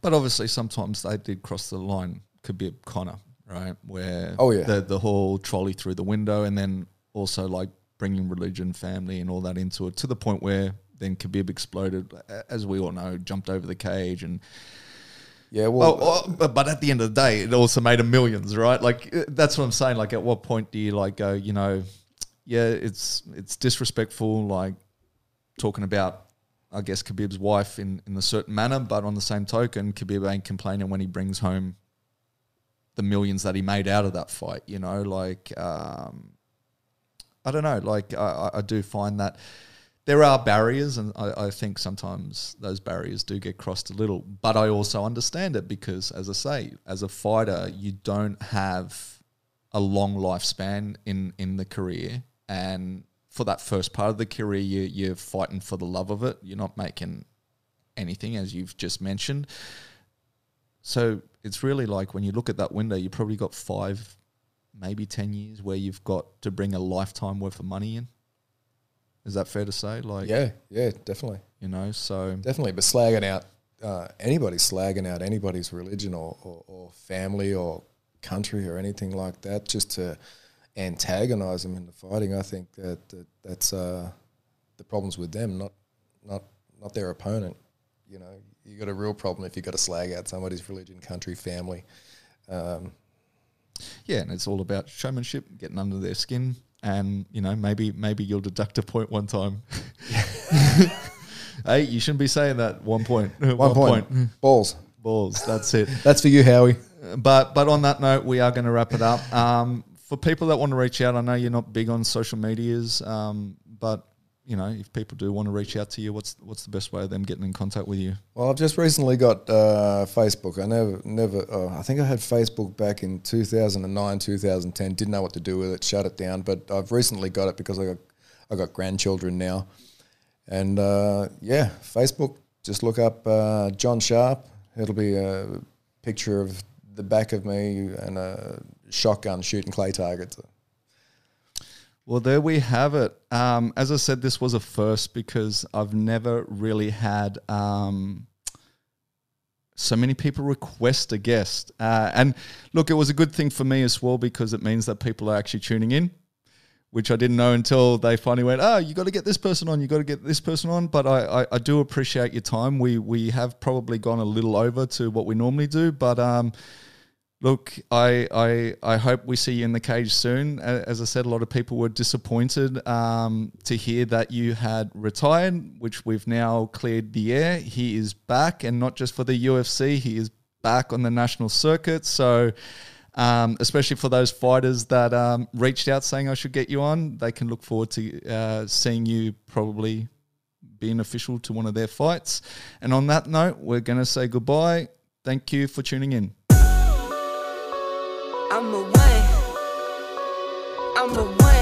But obviously, sometimes they did cross the line. Could be Conor, right? Where Oh, yeah. the the whole trolley through the window, and then also like bringing religion, family, and all that into it to the point where then Khabib exploded, as we all know, jumped over the cage, and Yeah, well, oh, oh, but, but at the end of the day, it also made him millions, right? Like uh, that's what I'm saying. Like, at what point do you like go? You know, yeah, it's it's disrespectful, like talking about. I guess Khabib's wife in, in a certain manner, but on the same token, Khabib ain't complaining when he brings home the millions that he made out of that fight. You know, like um, I don't know, like I, I do find that there are barriers, and I, I think sometimes those barriers do get crossed a little. But I also understand it because, as I say, as a fighter, you don't have a long lifespan in in the career, and for that first part of the career, you, you're fighting for the love of it. You're not making anything, as you've just mentioned. So it's really like when you look at that window, you probably got five, maybe 10 years where you've got to bring a lifetime worth of money in. Is that fair to say? Like, Yeah, yeah, definitely, you know, so definitely. But slagging out uh, anybody, slagging out anybody's religion or, or, or family or country or anything like that, just to antagonize them in the fighting. I think that, that that's uh, the problems with them, not not not their opponent. You know, you got a real problem if you got to slag out somebody's religion, country, family. Um, yeah, and it's all about showmanship, getting under their skin, and you know, maybe maybe you'll deduct a point one time. hey, you shouldn't be saying that. One point. one, point. balls. Balls. That's it. That's for you, Howie. but but on that note, we are going to wrap it up. Um, for people that want to reach out, I know you're not big on social medias, um, but you know, if people do want to reach out to you, what's what's the best way of them getting in contact with you? Well, I've just recently got uh, Facebook. I never, never. Uh, I think I had Facebook back in 2009, 2010. Didn't know what to do with it. Shut it down. But I've recently got it because I got I got grandchildren now, and uh, yeah, Facebook. Just look up uh, John Sharp. It'll be a picture of the back of me and a shotgun shooting clay targets. Well, there we have it. Um, as I said, this was a first because I've never really had um, so many people request a guest. Uh, and look, it was a good thing for me as well because it means that people are actually tuning in, which I didn't know until they finally went, oh, you got to get this person on, you got to get this person on. But I, I, I, do appreciate your time. We, we have probably gone a little over to what we normally do, but. Um, Look, I, I I hope we see you in the cage soon. As I said, a lot of people were disappointed um, to hear that you had retired, which we've now cleared the air. He is back, and not just for the UFC, he is back on the national circuit. So, um, especially for those fighters that um, reached out saying I should get you on, they can look forward to uh, seeing you probably being official to one of their fights. And on that note, we're going to say goodbye. Thank you for tuning in. I'm a one. I'm a one.